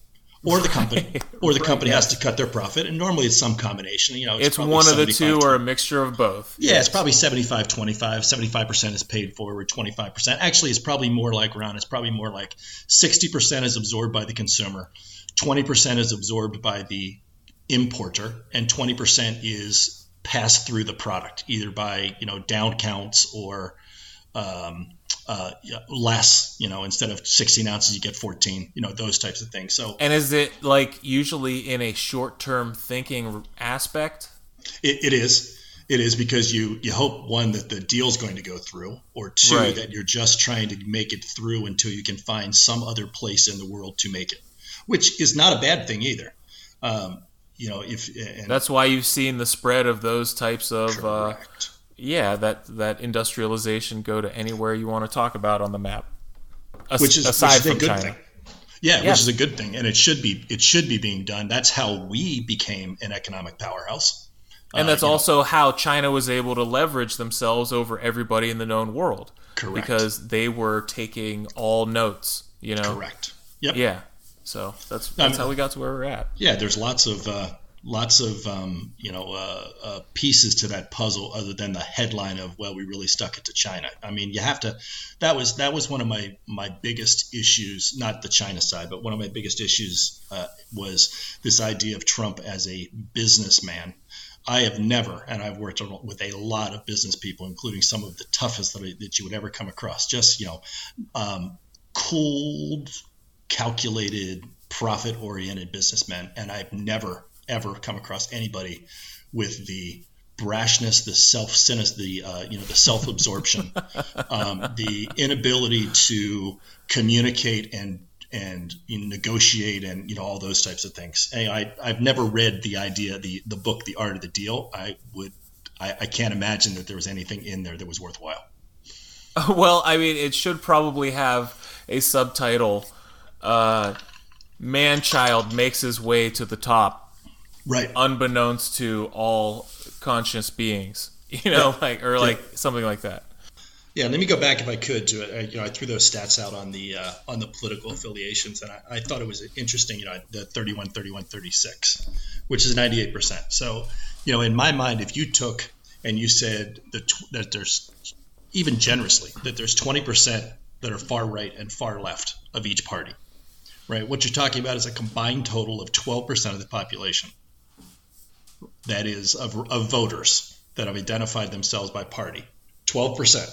S2: or the company, or the right, company has to cut their profit. And normally it's some combination. You know,
S1: it's, it's one of the two or a mixture of both.
S2: Yeah, yes. it's probably 75 25. 75% is paid for, 25%. Actually, it's probably more like around, it's probably more like 60% is absorbed by the consumer, 20% is absorbed by the importer and 20% is passed through the product either by you know down counts or um, uh, less you know instead of 16 ounces you get 14 you know those types of things. So
S1: and is it like usually in a short-term thinking aspect?
S2: It, it is. It is because you you hope one that the deal's going to go through or two right. that you're just trying to make it through until you can find some other place in the world to make it which is not a bad thing either. Um, you know if
S1: that's why you've seen the spread of those types of uh, yeah that that industrialization go to anywhere you want to talk about on the map
S2: As, which is, aside which is from China. Thing. Yeah, yes. which is a good thing, and it should be it should be being done. That's how we became an economic powerhouse,
S1: and uh, that's also know. how China was able to leverage themselves over everybody in the known world.
S2: Correct,
S1: because they were taking all notes. You know,
S2: correct. Yep.
S1: Yeah. So that's that's I mean, how we got to where we're at.
S2: Yeah, there's lots of uh, lots of um, you know uh, uh, pieces to that puzzle other than the headline of well we really stuck it to China. I mean you have to that was that was one of my my biggest issues not the China side but one of my biggest issues uh, was this idea of Trump as a businessman. I have never, and I've worked with a lot of business people, including some of the toughest that, I, that you would ever come across. Just you know, um, cold, calculated, profit oriented businessmen. And I've never, ever come across anybody with the brashness, the self the uh, you know the self absorption, um, the inability to communicate and and you know, negotiate and you know all those types of things. I I've never read the idea the the book The Art of the Deal. I would I, I can't imagine that there was anything in there that was worthwhile.
S1: Well, I mean, it should probably have a subtitle uh, man child makes his way to the top.
S2: Right.
S1: unbeknownst to all conscious beings. You know, like or like something like that.
S2: Yeah, let me go back if I could to it. You know, I threw those stats out on the uh, on the political affiliations, and I, I thought it was interesting. You know, the 31, 31, 36, which is 98 percent. So, you know, in my mind, if you took and you said that, that there's even generously that there's 20 percent that are far right and far left of each party, right? What you're talking about is a combined total of 12 percent of the population. That is of, of voters that have identified themselves by party. 12 percent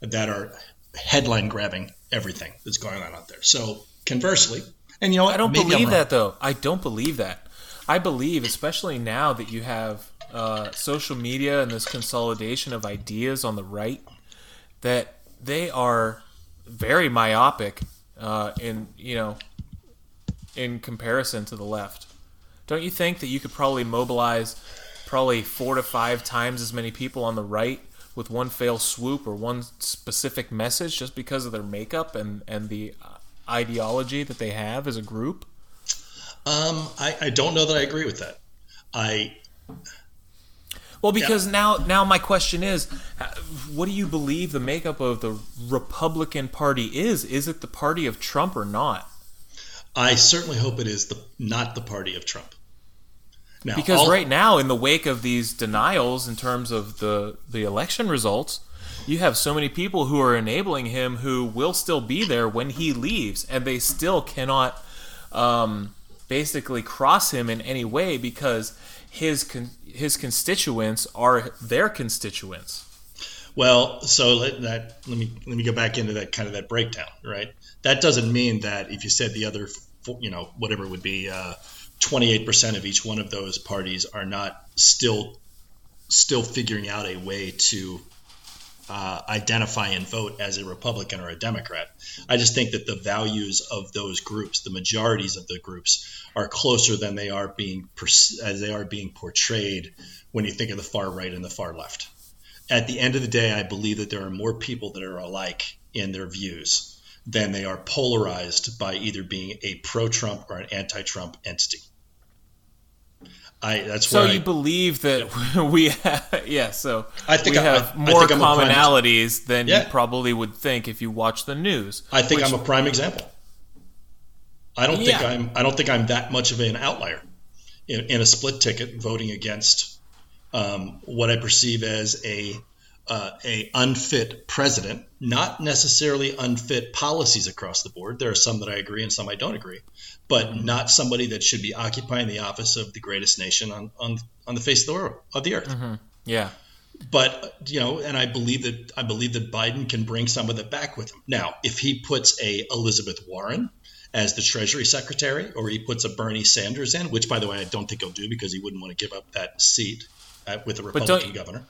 S2: that are headline grabbing everything that's going on out there. So conversely, and you know what?
S1: I don't
S2: Maybe
S1: believe that though. I don't believe that. I believe, especially now that you have uh, social media and this consolidation of ideas on the right, that they are very myopic uh, in you know in comparison to the left. Don't you think that you could probably mobilize probably four to five times as many people on the right with one fail swoop or one specific message just because of their makeup and and the uh, ideology that they have as a group?
S2: Um, I, I don't know that I agree with that. I
S1: Well, because now now my question is, uh, what do you believe the makeup of the Republican Party is? Is it the party of Trump or not?
S2: I certainly hope it is the not the party of Trump. Now,
S1: because
S2: all-
S1: right now, in the wake of these denials in terms of the, the election results, you have so many people who are enabling him who will still be there when he leaves, and they still cannot um, basically cross him in any way because his con- his constituents are their constituents.
S2: Well, so let that let me let me go back into that kind of that breakdown, right? That doesn't mean that if you said the other, you know, whatever would be. Uh, 28% of each one of those parties are not still still figuring out a way to uh, identify and vote as a Republican or a Democrat. I just think that the values of those groups, the majorities of the groups, are closer than they are being as they are being portrayed when you think of the far right and the far left. At the end of the day, I believe that there are more people that are alike in their views than they are polarized by either being a pro Trump or an anti Trump entity. I that's
S1: So you
S2: I,
S1: believe that we have, yeah, so
S2: I think
S1: we
S2: I-
S1: have
S2: I-
S1: more
S2: I'm a prime-
S1: commonalities than
S2: Yeah.
S1: you probably would think if you watch the news.
S2: I think
S1: which-
S2: I'm a prime example. I don't think I'm I don't think I'm that much of an outlier in, in a split ticket voting against um, what I perceive as a uh, a unfit president, not necessarily unfit policies across the board. There are some that I agree and some I don't agree, but not somebody that should be occupying the office of the greatest nation on on, on the face of the world of the earth.
S1: yeah.
S2: But you know, and I believe that I believe that Biden can bring some of that back with him. Now, if he puts a Elizabeth Warren as the Treasury Secretary, or he puts a Bernie Sanders in, which by the way I don't think he'll do because he wouldn't want to give up that seat uh, with a Republican governor.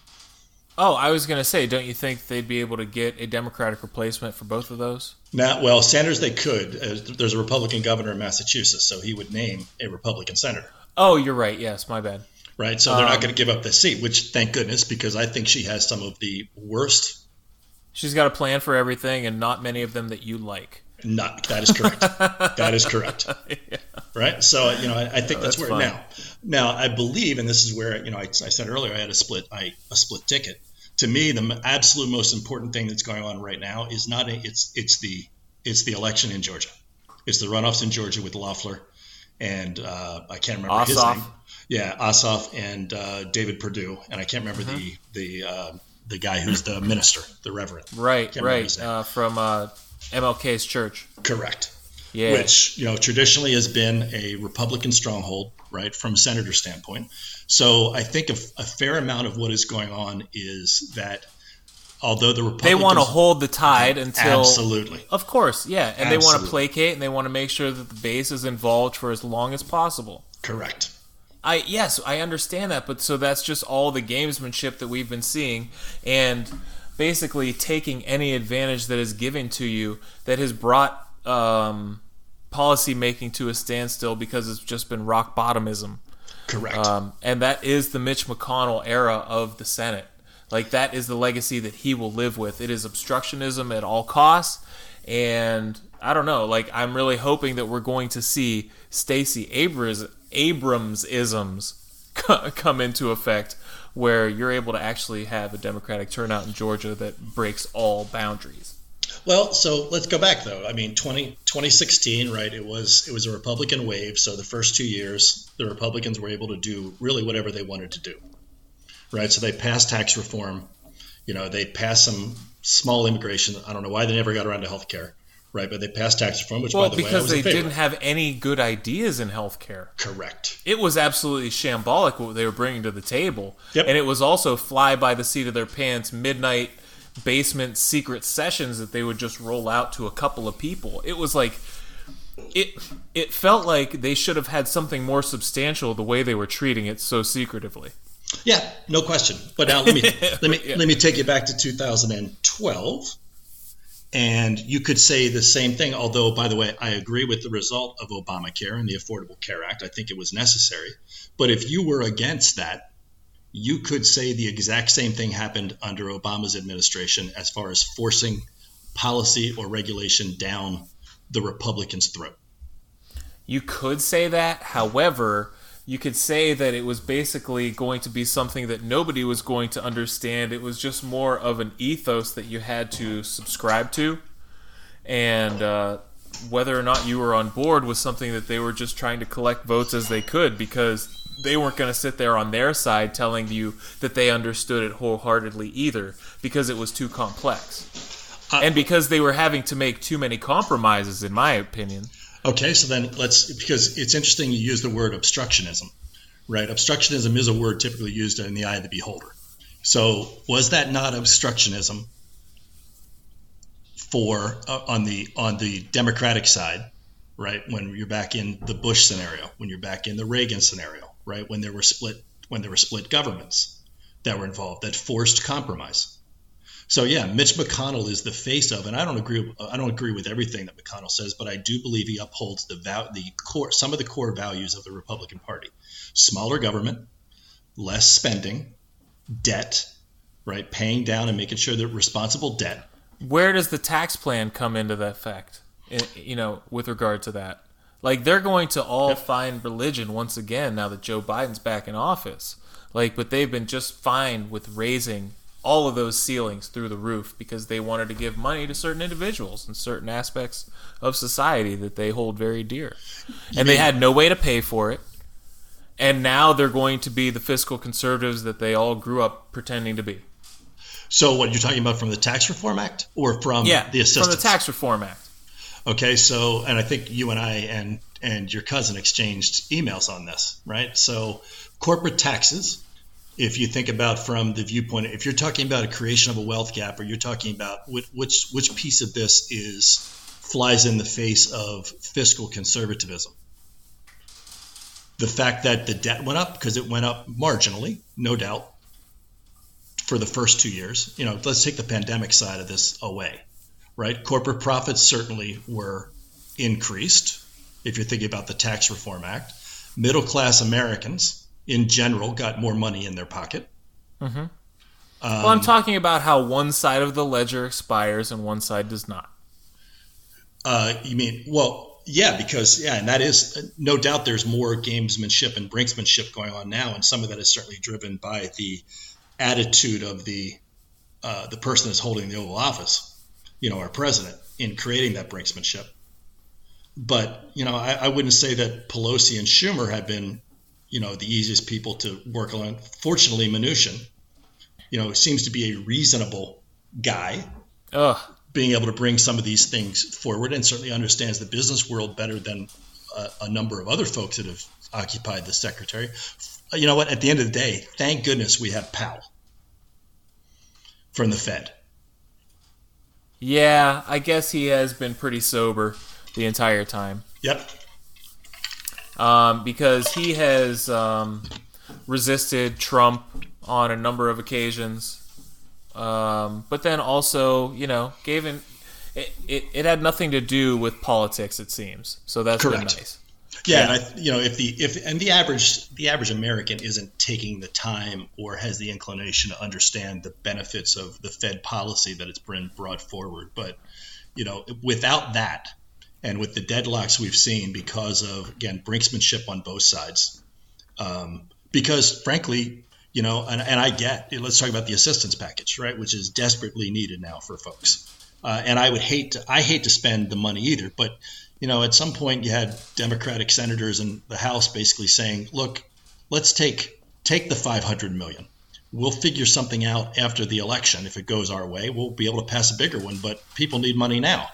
S1: Oh, I was going to say, don't you think they'd be able to get a Democratic replacement for both of those?
S2: Now, well, Sanders they could. Uh, there's a Republican governor in Massachusetts, so he would name a Republican senator.
S1: Oh, you're right. Yes, my bad.
S2: Right, so they're not
S1: Um,
S2: going to give up the seat, which thank goodness, because I think she has some of the worst.
S1: She's got a plan for everything, and not many of them that you like.
S2: Not that is correct. that is correct. Right. So you know, I, I think
S1: Oh,
S2: that's,
S1: that's
S2: where now. Now I believe, and this is where you know I, I said earlier I had a split I a split ticket. To me, the absolute most important thing that's going on right now is not a, it's it's the it's the election in Georgia. It's the runoffs in Georgia with Loeffler and uh, I can't remember his
S1: Ossoff.
S2: name. Yeah, Ossoff and uh, David Perdue, and I can't remember
S1: Mm-hmm.
S2: the the uh, the guy who's the minister, the reverend.
S1: Right, right. Uh, from uh, MLK's church.
S2: Correct.
S1: Yeah.
S2: which you know traditionally has been a Republican stronghold, right, from a senator standpoint. So I think a, a fair amount of what is going on is that although the Republicans
S1: they want to hold the tide until.
S2: absolutely
S1: Of course, yeah. And they want to placate and they want to make sure that the base is involved for as long as possible.
S2: correct,
S1: I yes, I understand that, but so that's just all the gamesmanship that we've been seeing and basically taking any advantage that is given to you that has brought um, policy making to a standstill because it's just been rock bottomism.
S2: Correct.
S1: Um, and that is the Mitch McConnell era of the Senate. Like that is the legacy that he will live with. It is obstructionism at all costs, and I don't know. Like I'm really hoping that we're going to see Stacey Abrams Abrams isms come into effect where you're able to actually have a Democratic turnout in Georgia that breaks all boundaries.
S2: Well, so let's go back though. I mean, 20, 2016, right? It was it was a Republican wave. So the first two years, the Republicans were able to do really whatever they wanted to do, right? So they passed tax reform. You know, they passed some small immigration. I don't know why they never got around to health care right? But they passed tax reform, which
S1: well,
S2: by the
S1: because
S2: way,
S1: they didn't have any good ideas in health care.
S2: Correct.
S1: It was absolutely shambolic what they were bringing to the table,
S2: yep.
S1: and it was also fly by the seat of their pants, midnight basement secret sessions that they would just roll out to a couple of people. It was like it it felt like they should have had something more substantial the way they were treating it so secretively.
S2: Yeah, no question. But now let me let me yeah. let me take you back to 2012 and you could say the same thing, although, by the way, I agree with the result of Obamacare and the Affordable Care Act. I think it was necessary. But if you were against that, you could say the exact same thing happened under Obama's administration as far as forcing policy or regulation down the Republicans' throat.
S1: You could say that. However, you could say that it was basically going to be something that nobody was going to understand. It was just more of an ethos that you had to subscribe to. And uh, whether or not you were on board was something that they were just trying to collect votes as they could because they weren't going to sit there on their side telling you that they understood it wholeheartedly either because it was too complex. Uh, and because they were having to make too many compromises, in my opinion.
S2: Okay, so then let's because it's interesting you use the word obstructionism, right? Obstructionism is a word typically used in the eye of the beholder. So was that not obstructionism for uh, on the on the Democratic side, right? When you're back in the Bush scenario, when you're back in the Reagan scenario, right? When there were split when there were split governments that were involved that forced compromise. So yeah, Mitch McConnell is the face of, and I don't agree. I don't agree with everything that McConnell says, but I do believe he upholds the the core, some of the core values of the Republican Party: smaller government, less spending, debt, right, paying down and making sure that responsible debt.
S1: Where does the tax plan come into that fact? Eh, you know, with regard to that, like they're going to all find religion once again now that Joe Biden's back in office. Like, but they've been just fine with raising all of those ceilings through the roof because they wanted to give money to certain individuals and certain aspects of society that they hold very dear. And they had no way to pay for it. And now they're going to be the fiscal conservatives that they all grew up pretending to be.
S2: So, what you're talking about from the Tax Reform Act or from
S1: yeah,
S2: the assistance?
S1: From the Tax Reform Act.
S2: Okay, so, and I think you and I and and your cousin exchanged emails on this, right? So, corporate taxes if you think about from the viewpoint, if you're talking about a creation of a wealth gap, or you're talking about which which piece of this is flies in the face of fiscal conservatism. The fact that the debt went up because it went up marginally, no doubt, for the first two years. You know, let's take the pandemic side of this away, right? Corporate profits certainly were increased. If you're thinking about the Tax Reform Act, middle class Americans in general got more money in their pocket.
S1: Mm-hmm. Um, well, I'm talking about how one side of the ledger expires and one side does not.
S2: Uh, you mean well, yeah, because yeah, and that is no doubt. There's more gamesmanship and brinksmanship going on now, and some of that is certainly driven by the attitude of the uh, the person that's holding the Oval Office, you know, our president, in creating that brinksmanship. But you know, I, I wouldn't say that Pelosi and Schumer have been you know the easiest people to work on. Fortunately, Mnuchin, you know, seems to be a reasonable guy.
S1: Ugh.
S2: Being able to bring some of these things forward and certainly understands the business world better than a, a number of other folks that have occupied the secretary. You know what? At the end of the day, thank goodness we have Powell from the Fed.
S1: Yeah, I guess he has been pretty sober the entire time.
S2: Yep
S1: um, because he has um, resisted Trump on a number of occasions. Um, but then also, you know, gave him it, it, it, had nothing to do with politics, it seems. So that's Correct. been nice.
S2: Yeah, yeah. And I, you know, if the if and the average the average American isn't taking the time or has the inclination to understand the benefits of the Fed policy that it's been brought forward, but you know, without that, and with the deadlocks we've seen because of again brinksmanship on both sides. Um, because frankly, you know, and, and I get. Let's talk about the assistance package, right, which is desperately needed now for folks. Uh, and I would hate to, I hate to spend the money either, but you know, at some point you had Democratic senators in the House basically saying, "Look, let's take take the 500 million. We'll figure something out after the election. If it goes our way, we'll be able to pass a bigger one. But people need money now."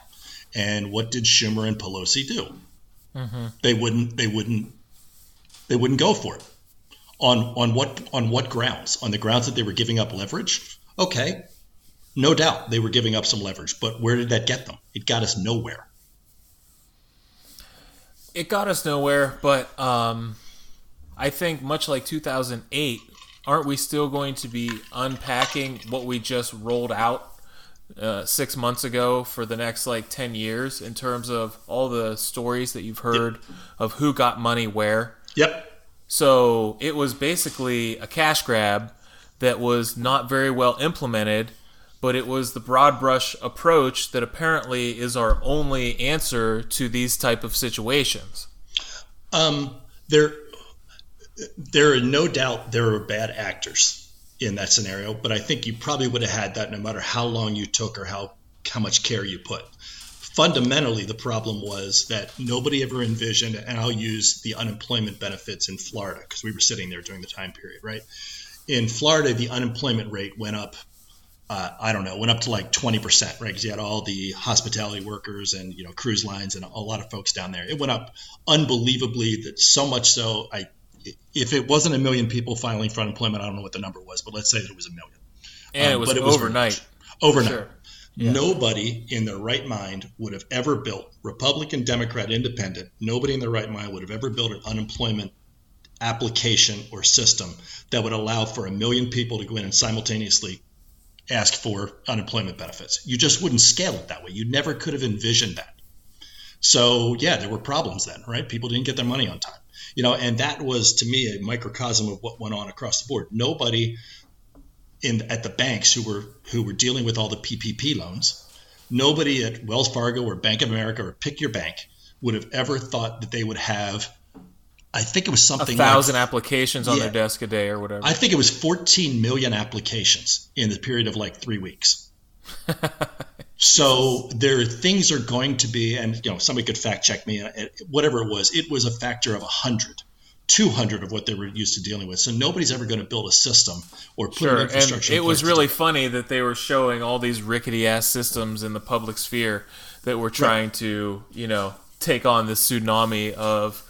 S2: And what did Schumer and Pelosi do? Mm-hmm. They wouldn't. They wouldn't. They wouldn't go for it. On on what on what grounds? On the grounds that they were giving up leverage. Okay, no doubt they were giving up some leverage, but where did that get them? It got us nowhere.
S1: It got us nowhere, but um, I think much like 2008, aren't we still going to be unpacking what we just rolled out uh, six months ago for the next like 10 years in terms of all the stories that you've heard yep. of who got money where?
S2: Yep.
S1: So it was basically a cash grab that was not very well implemented but it was the broad brush approach that apparently is our only answer to these type of situations.
S2: Um, there, there are no doubt there are bad actors in that scenario, but I think you probably would have had that no matter how long you took or how how much care you put. Fundamentally, the problem was that nobody ever envisioned, and I'll use the unemployment benefits in Florida because we were sitting there during the time period, right? In Florida, the unemployment rate went up uh, I don't know, went up to like 20%, right? Because you had all the hospitality workers and, you know, cruise lines and a lot of folks down there. It went up unbelievably, that so much so, I, if it wasn't a million people filing for unemployment, I don't know what the number was, but let's say that it was a million.
S1: And um, it was but it overnight.
S2: Was overnight. Sure. Yeah. Nobody in their right mind would have ever built, Republican, Democrat, Independent, nobody in their right mind would have ever built an unemployment application or system that would allow for a million people to go in and simultaneously ask for unemployment benefits. You just wouldn't scale it that way. You never could have envisioned that. So yeah, there were problems then, right? People didn't get their money on time. You know, and that was to me a microcosm of what went on across the board. Nobody in at the banks who were who were dealing with all the PPP loans, nobody at Wells Fargo or Bank of America or pick your bank would have ever thought that they would have I think it was something
S1: a thousand like, applications on yeah, their desk a day or whatever.
S2: I think it was 14 million applications in the period of like three weeks. so there things are going to be, and you know, somebody could fact check me. Whatever it was, it was a factor of 100. 200 of what they were used to dealing with. So nobody's ever going to build a system or put sure. an infrastructure.
S1: And it was really funny that they were showing all these rickety ass systems in the public sphere that were trying right. to, you know, take on this tsunami of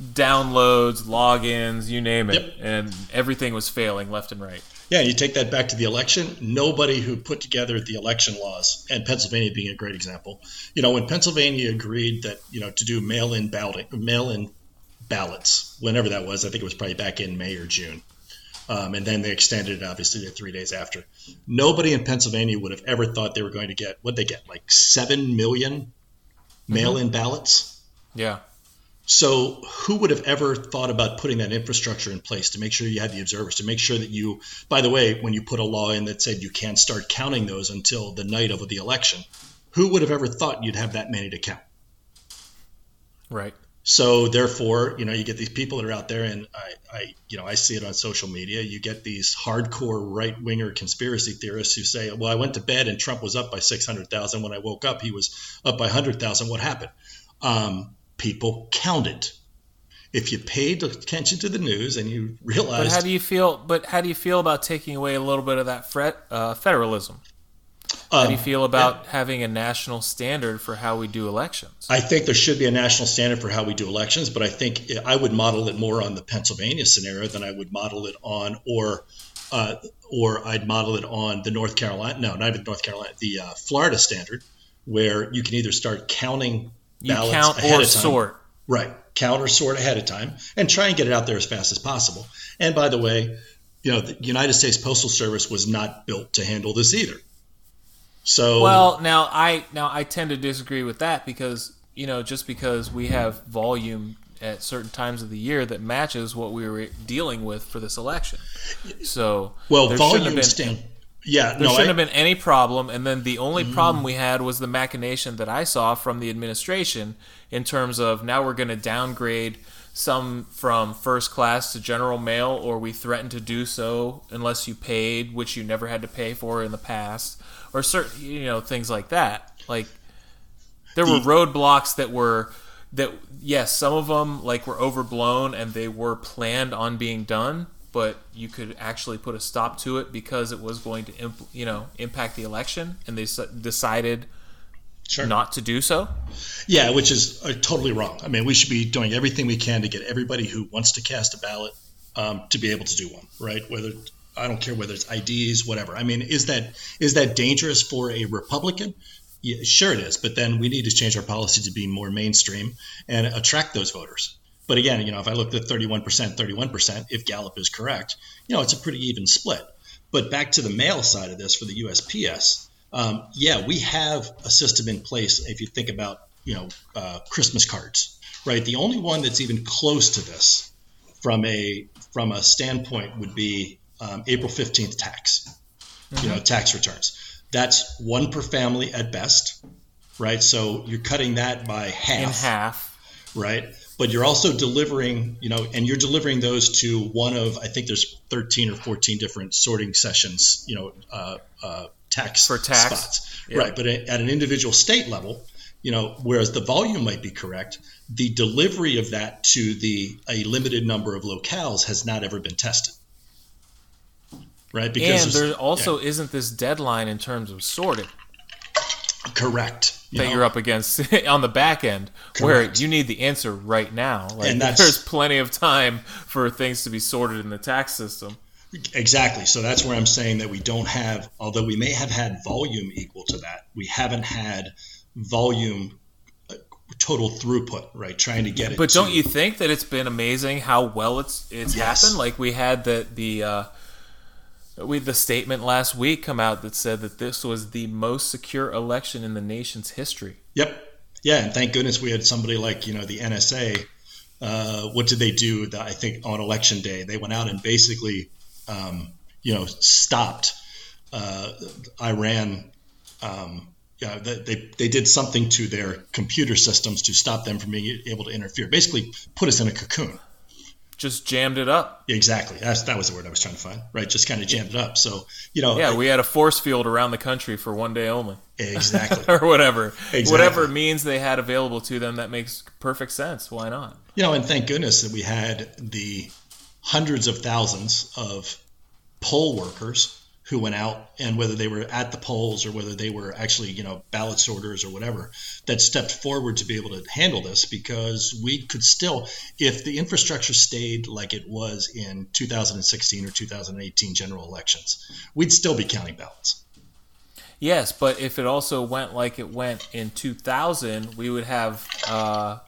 S1: downloads, logins, you name it, yep. and everything was failing left and right.
S2: Yeah, you take that back to the election. Nobody who put together the election laws, and Pennsylvania being a great example. You know, when Pennsylvania agreed that you know to do mail-in ballot, mail-in ballots, whenever that was, I think it was probably back in May or June, um, and then they extended it obviously to three days after. Nobody in Pennsylvania would have ever thought they were going to get what they get like seven million mail-in mm-hmm. ballots.
S1: Yeah.
S2: So, who would have ever thought about putting that infrastructure in place to make sure you had the observers, to make sure that you, by the way, when you put a law in that said you can't start counting those until the night of the election, who would have ever thought you'd have that many to count?
S1: Right.
S2: So, therefore, you know, you get these people that are out there, and I, I you know, I see it on social media. You get these hardcore right winger conspiracy theorists who say, well, I went to bed and Trump was up by 600,000. When I woke up, he was up by 100,000. What happened? Um, people counted. If you paid attention to the news and you realized,
S1: but how do you feel? But how do you feel about taking away a little bit of that fret, uh, federalism? How do you um, feel about having a national standard for how we do elections?
S2: I think there should be a national standard for how we do elections, but I think I would model it more on the Pennsylvania scenario than I would model it on, or uh, or I'd model it on the North Carolina, no, not even North Carolina, the uh, Florida standard, where you can either start counting
S1: you count or sort.
S2: Right. Count or sort ahead of time and try and get it out there as fast as possible. And by the way, you know, the United States Postal Service was not built to handle this either. So
S1: Well, now I now I tend to disagree with that because, you know, just because we have volume at certain times of the year that matches what we were dealing with for this election. So
S2: well, volume stand, Yeah,
S1: there
S2: no,
S1: shouldn't
S2: I-
S1: have been any problem. And then the only
S2: Mm.
S1: problem we had was the machination that I saw from the administration in terms of now we're going to downgrade some from first class to general mail, or we threaten to do so unless you paid, which you never had to pay for in the past, or certain you know things like that. Like there were roadblocks that were that yes, some of them like were overblown and they were planned on being done, but you could actually put a stop to it because it was going to imp, you know impact the election, and they s- decided
S2: Sure.
S1: not to do so.
S2: Yeah, which is uh, totally wrong. I mean, we should be doing everything we can to get everybody who wants to cast a ballot um, to be able to do one, right? Whether I don't care whether it's IDs, whatever. I mean, is that is that dangerous for a Republican? Yeah, sure it is. But then we need to change our policy to be more mainstream and attract those voters. But again, you know, if I looked at 31%, 31%, if Gallup is correct, you know, it's a pretty even split. But back to the mail side of this for the USPS, um, yeah, we have a system in place. If you think about, you know, uh, Christmas cards, right? The only one that's even close to this from a from a standpoint would be um, April 15th tax, you know, tax returns. That's one per family at best, right? So you're cutting that by half
S1: In half,
S2: right? But you're also delivering, you know, and you're delivering those to one of, I think there's 13 or 14 different sorting sessions, you know, uh, uh, tax
S1: For tax.
S2: spots,
S1: Yeah.
S2: right? But at an individual state level, you know, whereas the volume might be correct, the delivery of that to the a limited number of locales has not ever been tested, right?
S1: Because
S2: and
S1: there also
S2: yeah,
S1: isn't this deadline in terms of sorting
S2: correct you
S1: that
S2: know?
S1: you're up against on the back end, where you need the answer right now. Like there's plenty of time for things to be sorted in the tax system.
S2: Exactly. So that's where I'm saying that we don't have, although we may have had volume equal to that, we haven't had volume uh, total throughput, right? Trying to get it.
S1: But
S2: to-
S1: don't you think that it's been amazing how well it's it's
S2: Yes.
S1: happened? Like we had the the uh, we the statement last week come out that said that this was the most secure election in the nation's history.
S2: Yep. Yeah, and thank goodness we had somebody like you know the NSA. Uh, what did they do? The, I think on election day they went out and basically, um, you know, stopped uh, Iran. Um, they they did something to their computer systems to stop them from being able to interfere. Basically, put us in a cocoon.
S1: Just jammed it up.
S2: Exactly. That's, that was the word I was trying to find. Right. Just kind of jammed it up. So, you know,
S1: Yeah, we had a force field around the country for one day only.
S2: exactly.
S1: or whatever.
S2: Exactly.
S1: Whatever means they had available to them that makes perfect sense. Why not?
S2: you know, and thank goodness that we had the hundreds of thousands of poll workers who went out and whether they were at the polls or whether they were actually, you know, ballot sorters or whatever, that stepped forward to be able to handle this because we could still, if the infrastructure stayed like it was in 2016 or 2018 general elections, we'd still be counting ballots.
S1: Yes, but if it also went like it went in 2000, we would have uh,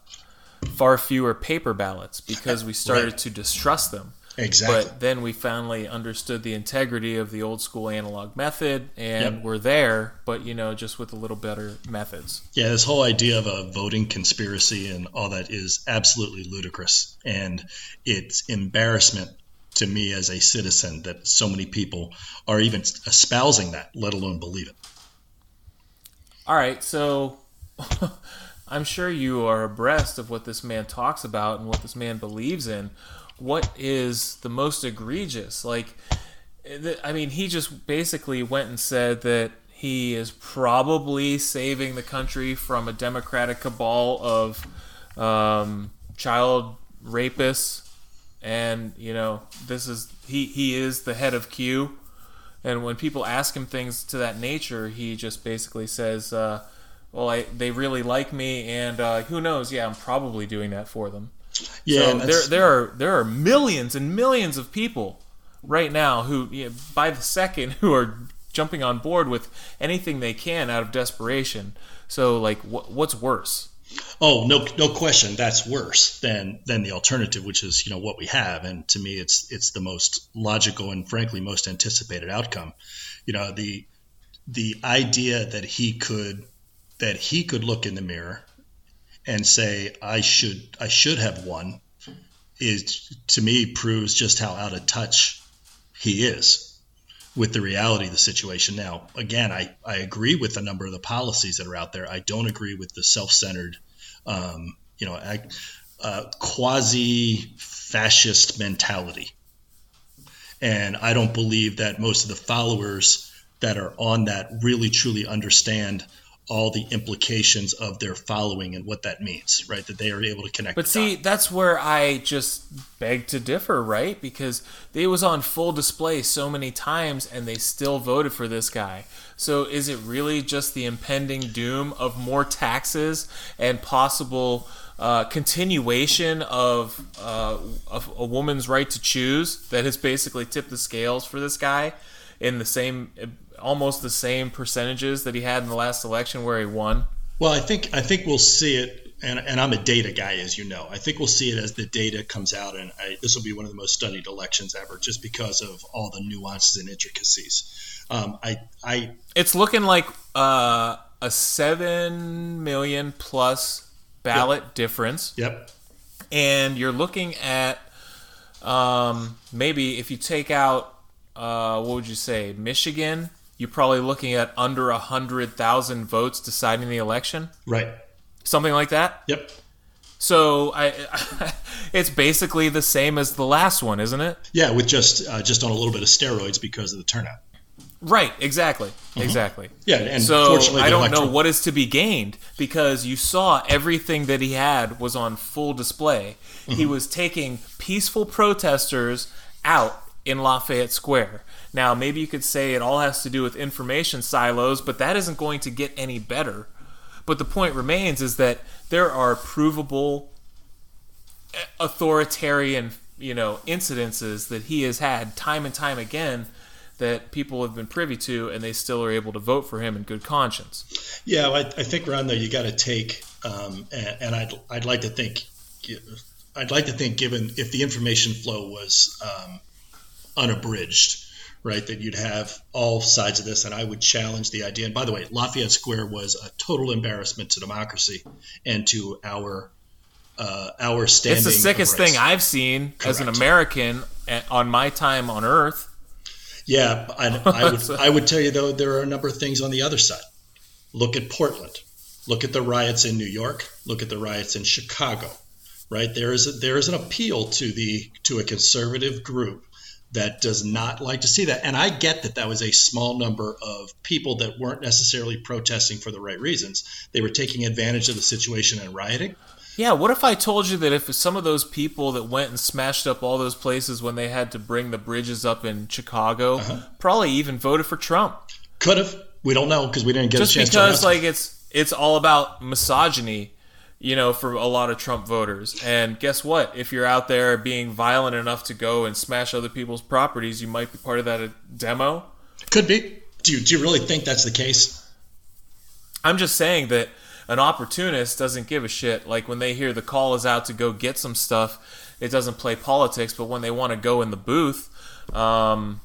S1: far fewer paper ballots because we started
S2: Right.
S1: to distrust them.
S2: Exactly.
S1: But then we finally understood the integrity of the old school analog method, and
S2: Yep.
S1: we're there, but you know, just with a little better methods.
S2: Yeah, this whole idea of a voting conspiracy and all that is absolutely ludicrous. And it's embarrassment to me as a citizen that so many people are even espousing that, let alone believe it.
S1: All right, so I'm sure you are abreast of what this man talks about and what this man believes in. What is the most egregious? Like, I mean, he just basically went and said that he is probably saving the country from a democratic cabal of um, child rapists, and you know, this is he he is the head of Q. And when people ask him things to that nature, he just basically says, uh, "Well, I, they really like me, and uh, who knows? Yeah, I'm probably doing that for them."
S2: Yeah,
S1: so there there are there are millions and millions of people right now who, you know, by the second, who are jumping on board with anything they can out of desperation. So, like, wh- what's worse?
S2: Oh, no, no question. That's worse than than the alternative, which is you know what we have. And to me, it's it's the most logical and frankly most anticipated outcome. You know the the idea that he could that he could look in the mirror and say I should I should have won is to me proves just how out of touch he is. with the reality of the situation. Now, again, I, I agree with a number of the policies that are out there. I don't agree with the self-centered, um, you know, uh, quasi-fascist mentality. And I don't believe that most of the followers that are on that really truly understand all the implications of their following and what that means, right? That they are able to connect.
S1: But see, dot. that's where I just beg to differ, right? Because they was on full display so many times and they still voted for this guy. So is it really just the impending doom of more taxes and possible uh, continuation of, uh, of a woman's right to choose that has basically tipped the scales for this guy in the same almost the same percentages that he had in the last election where he won?
S2: Well, I think I think we'll see it, and, and I'm a data guy, as you know. I think we'll see it as the data comes out, and I, this will be one of the most studied elections ever, just because of all the nuances and intricacies. Um, I, I,
S1: it's looking like uh, a seven million plus ballot
S2: yep.
S1: difference.
S2: Yep.
S1: And you're looking at um, maybe if you take out uh, what would you say, Michigan you're probably looking at under a hundred thousand votes deciding the election.
S2: Right.
S1: Something like that.
S2: Yep.
S1: So I, it's basically the same as the last one, isn't it?
S2: Yeah, with just uh, just on a little bit of steroids because of the turnout.
S1: Right. Exactly. Mm-hmm. Exactly.
S2: Yeah, and
S1: so I don't know what is to be gained because you saw everything that he had was on full display. Mm-hmm. He was taking peaceful protesters out in Lafayette Square. Now, maybe you could say it all has to do with information silos, but that isn't going to get any better. But the point remains is that there are provable authoritarian, you know, incidences that he has had time and time again that people have been privy to, and they still are able to vote for him in good conscience.
S2: Yeah, I, I think Ron, though, you got to take, um, and, and, I'd I'd like to think, I'd like to think, given if the information flow was um, unabridged, right? That you'd have all sides of this, and I would challenge the idea. And by the way, Lafayette Square was a total embarrassment to democracy and to our uh, our standing.
S1: It's the sickest thing I've seen Correct. as an American on my time on Earth.
S2: Yeah, I, I would I would tell you though there are a number of things on the other side. Look at Portland. Look at the riots in New York. Look at the riots in Chicago. Right there is a, there is an appeal to the to a conservative group that does not like to see that. And I get that that was a small number of people that weren't necessarily protesting for the right reasons. They were taking advantage of the situation and rioting.
S1: Yeah, what if I told you that if some of those people that went and smashed up all those places when they had to bring the bridges up in Chicago uh-huh. probably even voted for Trump?
S2: Could have. We don't know because we didn't get
S1: Just
S2: a chance to
S1: because like it's it's all about misogyny you know, for a lot of Trump voters. And guess what? If you're out there being violent enough to go and smash other people's properties, you might be part of that demo.
S2: Could be. Do you, do you really think that's the case?
S1: I'm just saying that an opportunist doesn't give a shit. Like when they hear the call is out to go get some stuff, it doesn't play politics. But when they want to go in the booth, um,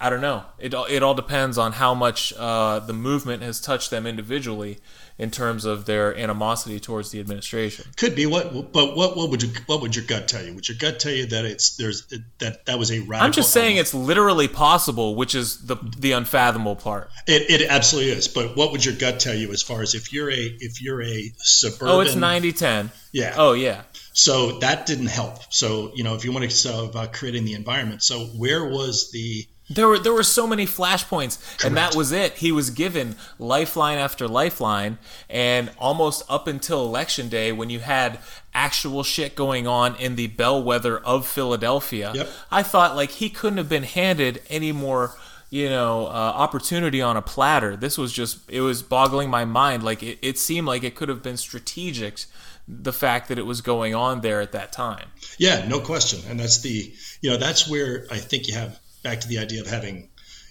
S1: I don't know. It, it all depends on how much uh, the movement has touched them individually in terms of their animosity towards the administration.
S2: Could be what, but what what would you what would your gut tell you? Would your gut tell you that it's there's that that was a radical?
S1: I'm just saying element? it's literally possible, which is the the unfathomable part.
S2: It, it absolutely is. But what would your gut tell you as far as if you're a if you're a suburban?
S1: Oh, it's 90-10.
S2: Yeah.
S1: Oh yeah.
S2: So that didn't help. So you know if you want to so about creating the environment. So where was the
S1: there were there were so many flashpoints, and that was it. He was given lifeline after lifeline, and almost up until election day, when you had actual shit going on in the bellwether of Philadelphia,
S2: yep.
S1: I thought like he couldn't have been handed any more you know uh, opportunity on a platter. This was just it was boggling my mind. Like it, it seemed like it could have been strategic the fact that it was going on there at that time.
S2: Yeah, no question. And that's the you know that's where I think you have back to the idea of having,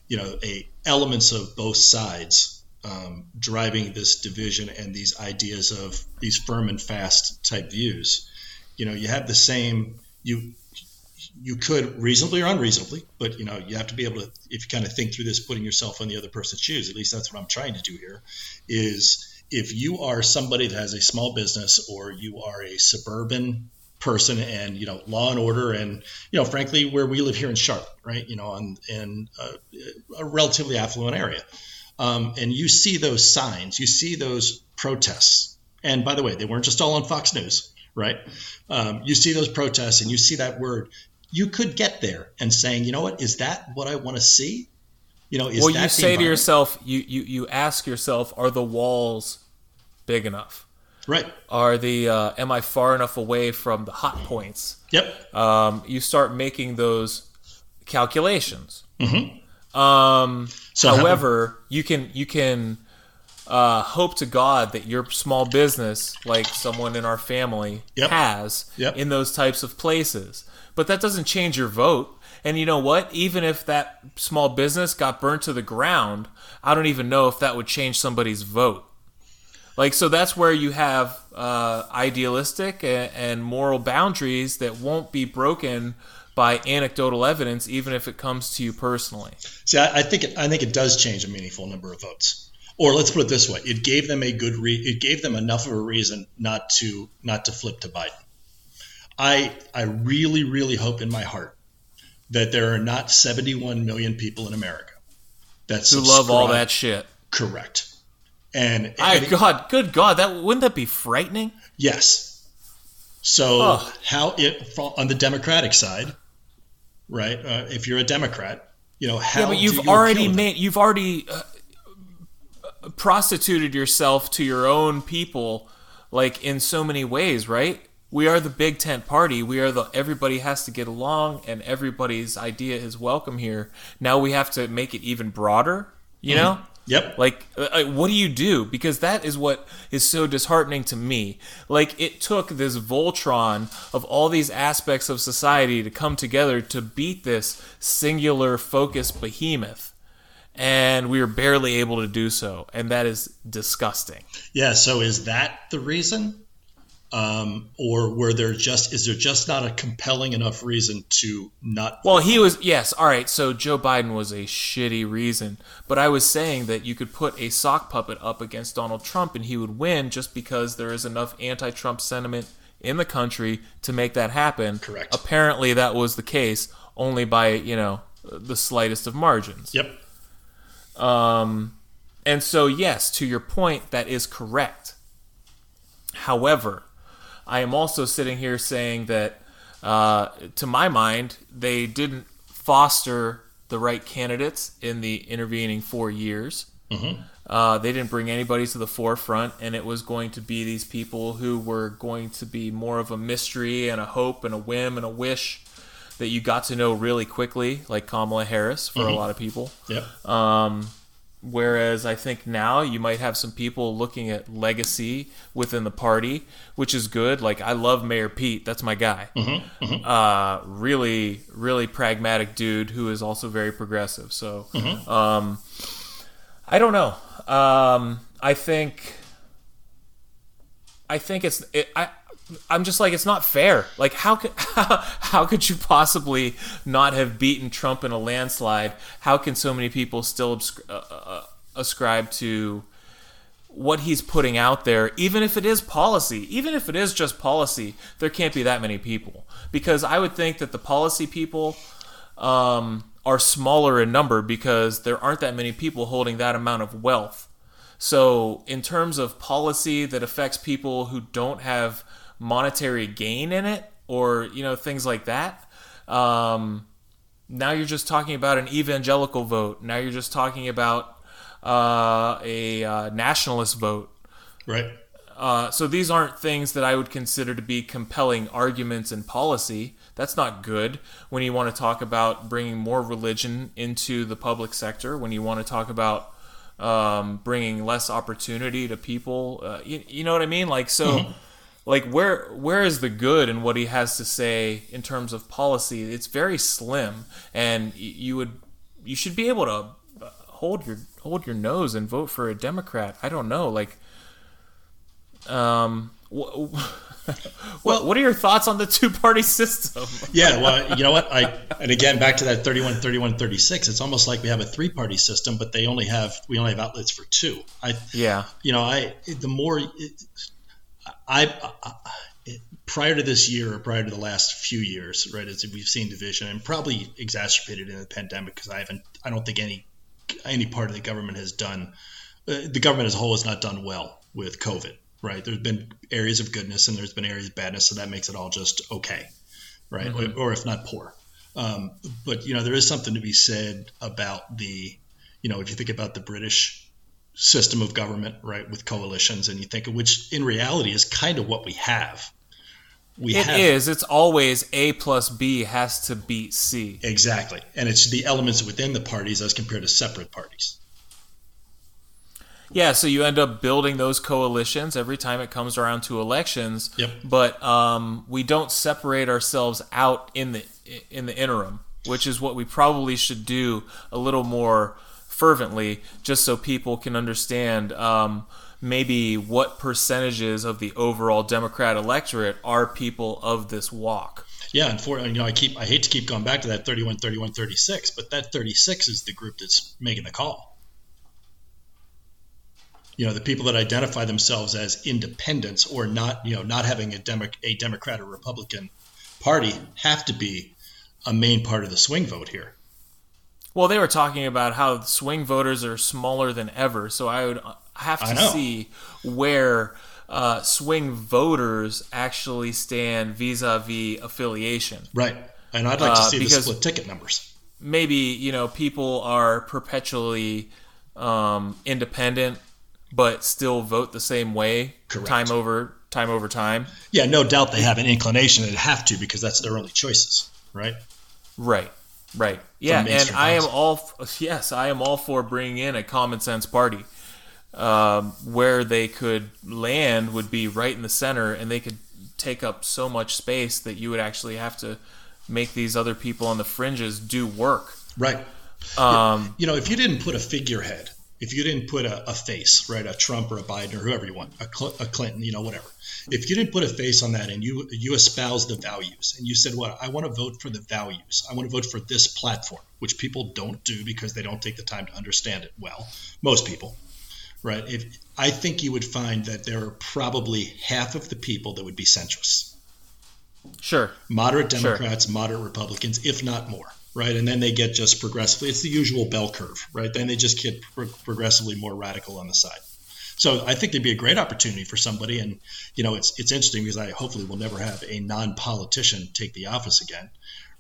S2: you know, a elements of both sides um, driving this division and these ideas of these firm and fast type views. You know, you have the same you you could reasonably or unreasonably, but you know, you have to be able to if you kind of think through this, putting yourself on the other person's shoes. At least that's what I'm trying to do here. Is if you are somebody that has a small business or you are a suburban person and you know law and order and you know frankly where we live here in Charlotte, right? You know, on in a, a relatively affluent area, um, and you see those signs, you see those protests, and by the way, they weren't just all on Fox News, right? Um, you see those protests and you see that word. You could get there and saying, you know what, is that what I want to see? You know, is
S1: well, you say to yourself, you, you you ask yourself, are the walls big enough?
S2: Right.
S1: Are the uh, am I far enough away from the hot points?
S2: Yep.
S1: Um, you start making those calculations.
S2: Mm-hmm.
S1: Um,
S2: So how-
S1: however, you can you can uh, hope to God that your small business, like someone in our family,
S2: Yep.
S1: has
S2: Yep.
S1: in those types of places. But that doesn't change your vote. And you know what? Even if that small business got burnt to the ground, I don't even know if that would change somebody's vote. Like, so that's where you have uh, idealistic and, and moral boundaries that won't be broken by anecdotal evidence, even if it comes to you personally.
S2: See, I, I think it, I think it does change a meaningful number of votes. Or let's put it this way: it gave them a good re- it gave them enough of a reason not to not to flip to Biden. I I really really hope in my heart that there are not 71 million people in America that
S1: Who love all that shit.
S2: correct. And, and-
S1: God, good God, that wouldn't that be frightening?
S2: yes. So how it on the Democratic side, right? Uh, if you're a Democrat, you know how
S1: Yeah, but you've
S2: you
S1: already made you've already uh, prostituted yourself to your own people, like in so many ways, right? We are the big tent party. We are the everybody has to get along, and everybody's idea is welcome here. Now we have to make it even broader. You know,
S2: Yep.
S1: like, uh, uh, what do you do? Because that is what is so disheartening to me. Like, it took this Voltron of all these aspects of society to come together to beat this singular focused behemoth. And we were barely able to do so. And that is disgusting.
S2: Yeah. So is that the reason, um, or were there just is there just not a compelling enough reason to not?
S1: Well, he was, yes, all right, so Joe Biden was a shitty reason. But I was saying that you could put a sock puppet up against Donald Trump and he would win just because there is enough anti Trump sentiment in the country to make that happen.
S2: Correct.
S1: Apparently, that was the case only by, you know, the slightest of margins.
S2: Yep.
S1: Um, and so, yes, to your point, that is correct. However, I am also sitting here saying that, uh, to my mind, they didn't foster the right candidates in the intervening four years. Uh, they didn't bring anybody to the forefront, and it was going to be these people who were going to be more of a mystery and a hope and a whim and a wish that you got to know really quickly, like Kamala Harris for a lot of people.
S2: Yep.
S1: Um, whereas I think now you might have some people looking at legacy within the party, which is good. Like I love Mayor Pete, that's my guy. Uh, really, really pragmatic dude who is also very progressive. So, um, I don't know. Um, I think, I think it's it, I. I'm just like it's not fair. Like how could how, how could you possibly not have beaten Trump in a landslide? How can so many people still uh, uh, ascribe to what he's putting out there, even if it is policy, even if it is just policy? There can't be that many people because I would think that the policy people um, are smaller in number because there aren't that many people holding that amount of wealth. So, in terms of policy that affects people who don't have monetary gain in it, or you know things like that, um, now you're just talking about an evangelical vote. Now you're just talking about uh, a uh, nationalist vote.
S2: Right.
S1: Uh, so these aren't things that I would consider to be compelling arguments in policy. That's not good when you want to talk about bringing more religion into the public sector. When you want to talk about um, bringing less opportunity to people, uh, you, you know what I mean? Like so, like where where is the good in what he has to say in terms of policy? It's very slim, and you would you should be able to uh, hold your hold your nose and vote for a Democrat. I don't know, like. Um, wh- what, what are your thoughts on the two party system?
S2: Yeah, well, you know what? I and again back to that 31 31 36, it's almost like we have a three-party system but they only have we only have outlets for two. I
S1: Yeah.
S2: you know, I the more it, I, I prior to this year or prior to the last few years, right, as we've seen division and probably exacerbated in the pandemic because I haven't, I don't think any any part of the government has done, uh, the government as a whole has not done well with COVID, right? There's been areas of goodness and there's been areas of badness, so that makes it all just okay, right? Mm-hmm. Or, or, if not poor. Um, but you know, there is something to be said about the, you know, if you think about the British system of government, right, with coalitions, and you think of which in reality is kind of what we have.
S1: We it have, is. It's always A plus B has to beat C.
S2: Exactly, and it's the elements within the parties as compared to separate parties.
S1: Yeah, so you end up building those coalitions every time it comes around to elections.
S2: Yep.
S1: But um, we don't separate ourselves out in the in the interim, which is what we probably should do a little more fervently, just so people can understand um, maybe what percentages of the overall Democrat electorate are people of this walk.
S2: Yeah, and for you know, I keep I hate to keep going back to that 31, 31, 36, but that 36 is the group that's making the call you know the people that identify themselves as independents or not you know not having a, Demo- a democrat or republican party have to be a main part of the swing vote here
S1: well they were talking about how swing voters are smaller than ever so i would have to see where uh, swing voters actually stand vis-a-vis affiliation
S2: right and i'd like to uh, see uh, the split ticket numbers
S1: maybe you know people are perpetually um, independent but still vote the same way Correct. time over time over time.
S2: Yeah, no doubt they have an inclination and have to because that's their only choices, right?
S1: Right. Right. Yeah, and I am all yes, I am all for bringing in a common sense party. Um, where they could land would be right in the center, and they could take up so much space that you would actually have to make these other people on the fringes do work.
S2: Right. Um, you know, if you didn't put a figurehead if you didn't put a, a, face, right, a Trump or a Biden or whoever you want, a, Cl- a, Clinton, you know, whatever. If you didn't put a face on that and you you espouse the values and you said, "Well, I want to vote for the values. I want to vote for this platform," which people don't do because they don't take the time to understand it well. Most people, right? If I think you would find that there are probably half of the people that would be centrists.
S1: Sure.
S2: Moderate Democrats, sure. moderate Republicans, if not more right? And then they get just progressively, it's the usual bell curve, right? Then they just get pro- progressively more radical on the side. So I think there'd be a great opportunity for somebody, and you know, it's it's interesting because I hopefully will never have a non-politician take the office again,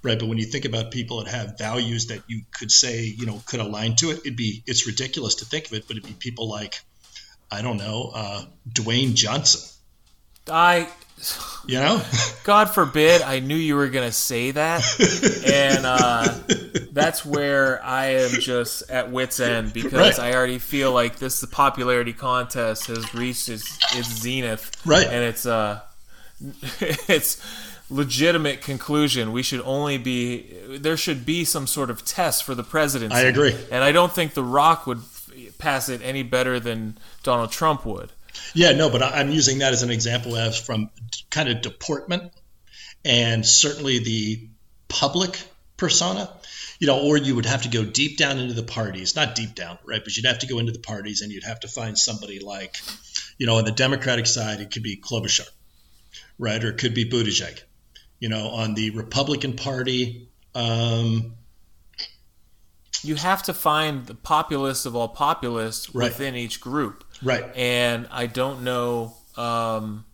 S2: right? But when you think about people that have values that you could say, you know, could align to it, it'd be it's ridiculous to think of it, but it'd be people like, I don't know, uh, Dwayne Johnson.
S1: I
S2: you know?
S1: God forbid I knew you were going to say that. and uh, that's where I am just at wit's end because right. I already feel like this the popularity contest has reached its, its zenith.
S2: Right.
S1: And it's uh it's legitimate conclusion. We should only be there should be some sort of test for the presidency. I
S2: agree.
S1: And I don't think The Rock would pass it any better than Donald Trump would.
S2: Yeah, no, but I'm using that as an example as from kind of deportment and certainly the public persona, you know, or you would have to go deep down into the parties, not deep down, right? But you'd have to go into the parties and you'd have to find somebody like, you know, on the Democratic side, it could be Klobuchar, right? Or it could be Buttigieg. You know, on the Republican Party, um,
S1: you have to find the populist of all populists right. within each group.
S2: Right.
S1: And I don't know um,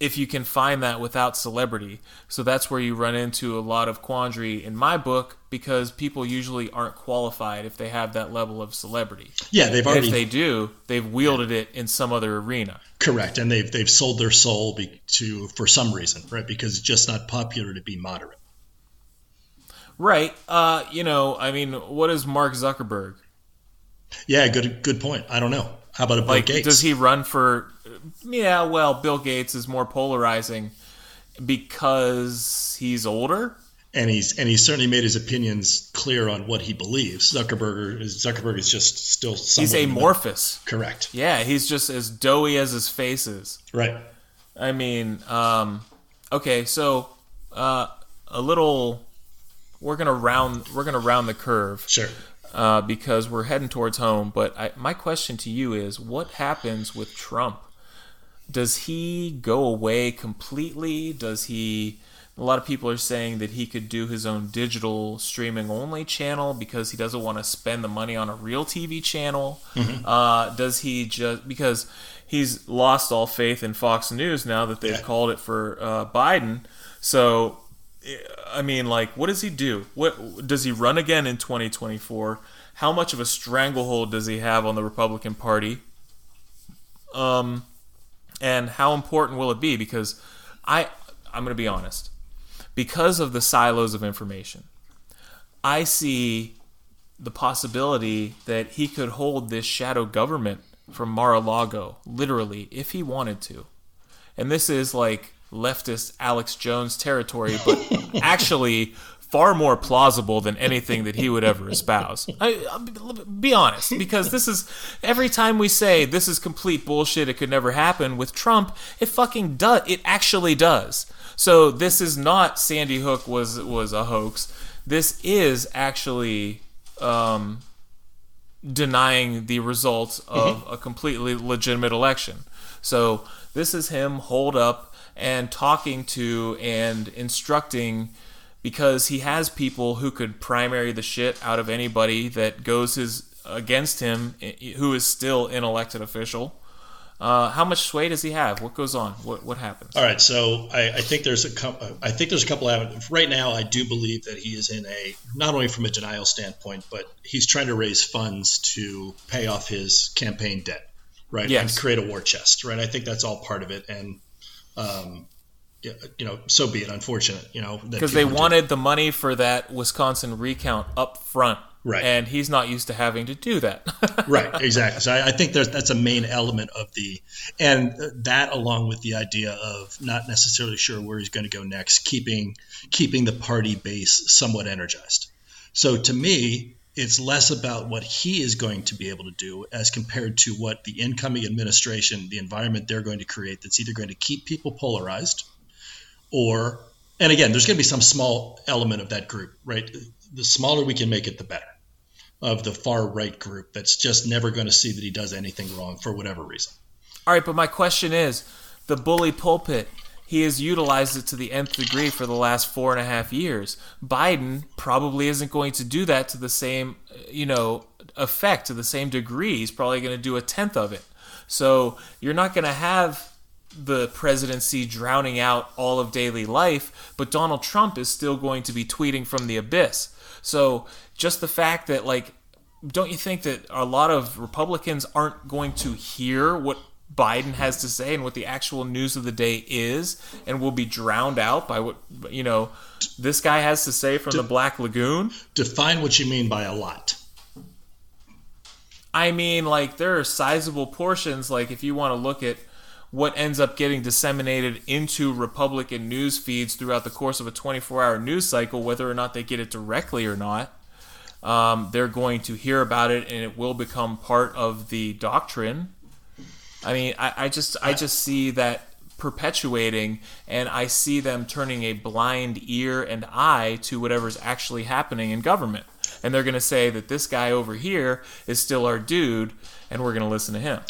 S1: if you can find that without celebrity. So that's where you run into a lot of quandary in my book because people usually aren't qualified if they have that level of celebrity.
S2: Yeah, they've already.
S1: If they do, they've wielded it in some other arena.
S2: Correct, and they've they've sold their soul be, to for some reason, right? Because it's just not popular to be moderate.
S1: Right. Uh, you know, I mean, what is Mark Zuckerberg?
S2: Yeah, good good point. I don't know. How about a Bill
S1: like,
S2: Gates?
S1: Does he run for? Yeah, well, Bill Gates is more polarizing because he's older,
S2: and he's and he's certainly made his opinions clear on what he believes. Zuckerberg is Zuckerberg is just still
S1: he's amorphous.
S2: Correct.
S1: Yeah, he's just as doughy as his face is.
S2: Right.
S1: I mean, um, okay, so uh, a little. We're gonna round. We're gonna round the curve.
S2: Sure
S1: uh, because we're heading towards home. But I, my question to you is, what happens with Trump? does he go away completely? Does he? A lot of people are saying that he could do his own digital streaming only channel because he doesn't want to spend the money on a real TV channel. Mm-hmm. Uh, does he just because he's lost all faith in Fox News now that they've yeah. called it for uh, Biden? So, I mean, like, what does he do? What does he run again in 2024? How much of a stranglehold does he have on the Republican Party? Um, and how important will it be? Because I, I'm going to be honest, because of the silos of information, I see the possibility that he could hold this shadow government from Mar-a-Lago, literally, if he wanted to. And this is like leftist Alex Jones territory, but actually far more plausible than anything that he would ever espouse. I, be honest, because this is every time we say this is complete bullshit, it could never happen with Trump, it fucking does. It actually does. So this is not Sandy Hook was was a hoax. This is actually um, denying the results of mm-hmm. a completely legitimate election. So this is him hold up and talking to and instructing because he has people who could primary the shit out of anybody that goes his against him who is still an elected official. Uh, how much sway does he have? What goes on? What what happens?
S2: All right, so I, I think there's a I think there's a couple of right now. I do believe that he is in a not only from a denial standpoint, but he's trying to raise funds to pay off his campaign debt, right? Yes. and create a war chest, right? I think that's all part of it, and um, you know, so be it. Unfortunate, you know,
S1: because they wanted the money for that Wisconsin recount up front, right? And he's not used to having to do that,
S2: right? Exactly. So I, I think that's a main element of the, and that along with the idea of not necessarily sure where he's going to go next, keeping keeping the party base somewhat energized. So to me, it's less about what he is going to be able to do as compared to what the incoming administration, the environment they're going to create that's either going to keep people polarized or and again there's going to be some small element of that group right? The smaller we can make it the better of the far right group that's just never going to see that he does anything wrong for whatever reason.
S1: All right but my question is the bully pulpit he has utilized it to the nth degree for the last four and a half years. Biden probably isn't going to do that to the same, you know, effect, to the same degree. He's probably going to do a tenth of it. So you're not going to have the presidency drowning out all of daily life, but Donald Trump is still going to be tweeting from the abyss. So just the fact that, like, don't you think that a lot of Republicans aren't going to hear what Biden has to say and what the actual news of the day is and will be drowned out by what, you know, this guy has to say from De- the Black Lagoon?
S2: Define what you mean by a lot.
S1: I mean, like, there are sizable portions, like, if you want to look at what ends up getting disseminated into Republican news feeds throughout the course of a 24 hour news cycle, whether or not they get it directly or not. Um, they're going to hear about it and it will become part of the doctrine. I mean, I, I just I just see that perpetuating and I see them turning a blind ear and eye to whatever's actually happening in government. And they're going to say that this guy over here is still our dude and we're going to listen to him.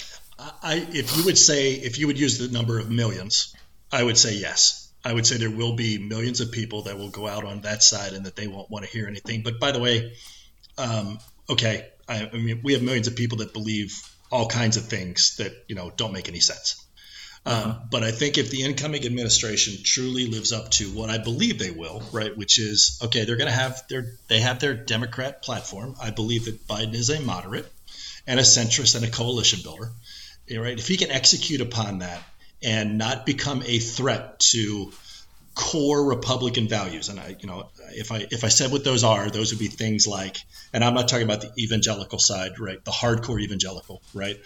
S2: I, if you would say, if you would use the number of millions, I would say yes. I would say there will be millions of people that will go out on that side and that they won't want to hear anything. But by the way, um, okay, I, I, mean we have millions of people that believe all kinds of things that you know don't make any sense. Um, uh-huh. but I think if the incoming administration truly lives up to what I believe they will, right, which is okay, they're going to have their they have their Democrat platform. I believe that Biden is a moderate and a centrist and a coalition builder right? If he can execute upon that and not become a threat to core Republican values, and I, you know, if I if I said what those are, those would be things like, and I'm not talking about the evangelical side, right? The hardcore evangelical, right?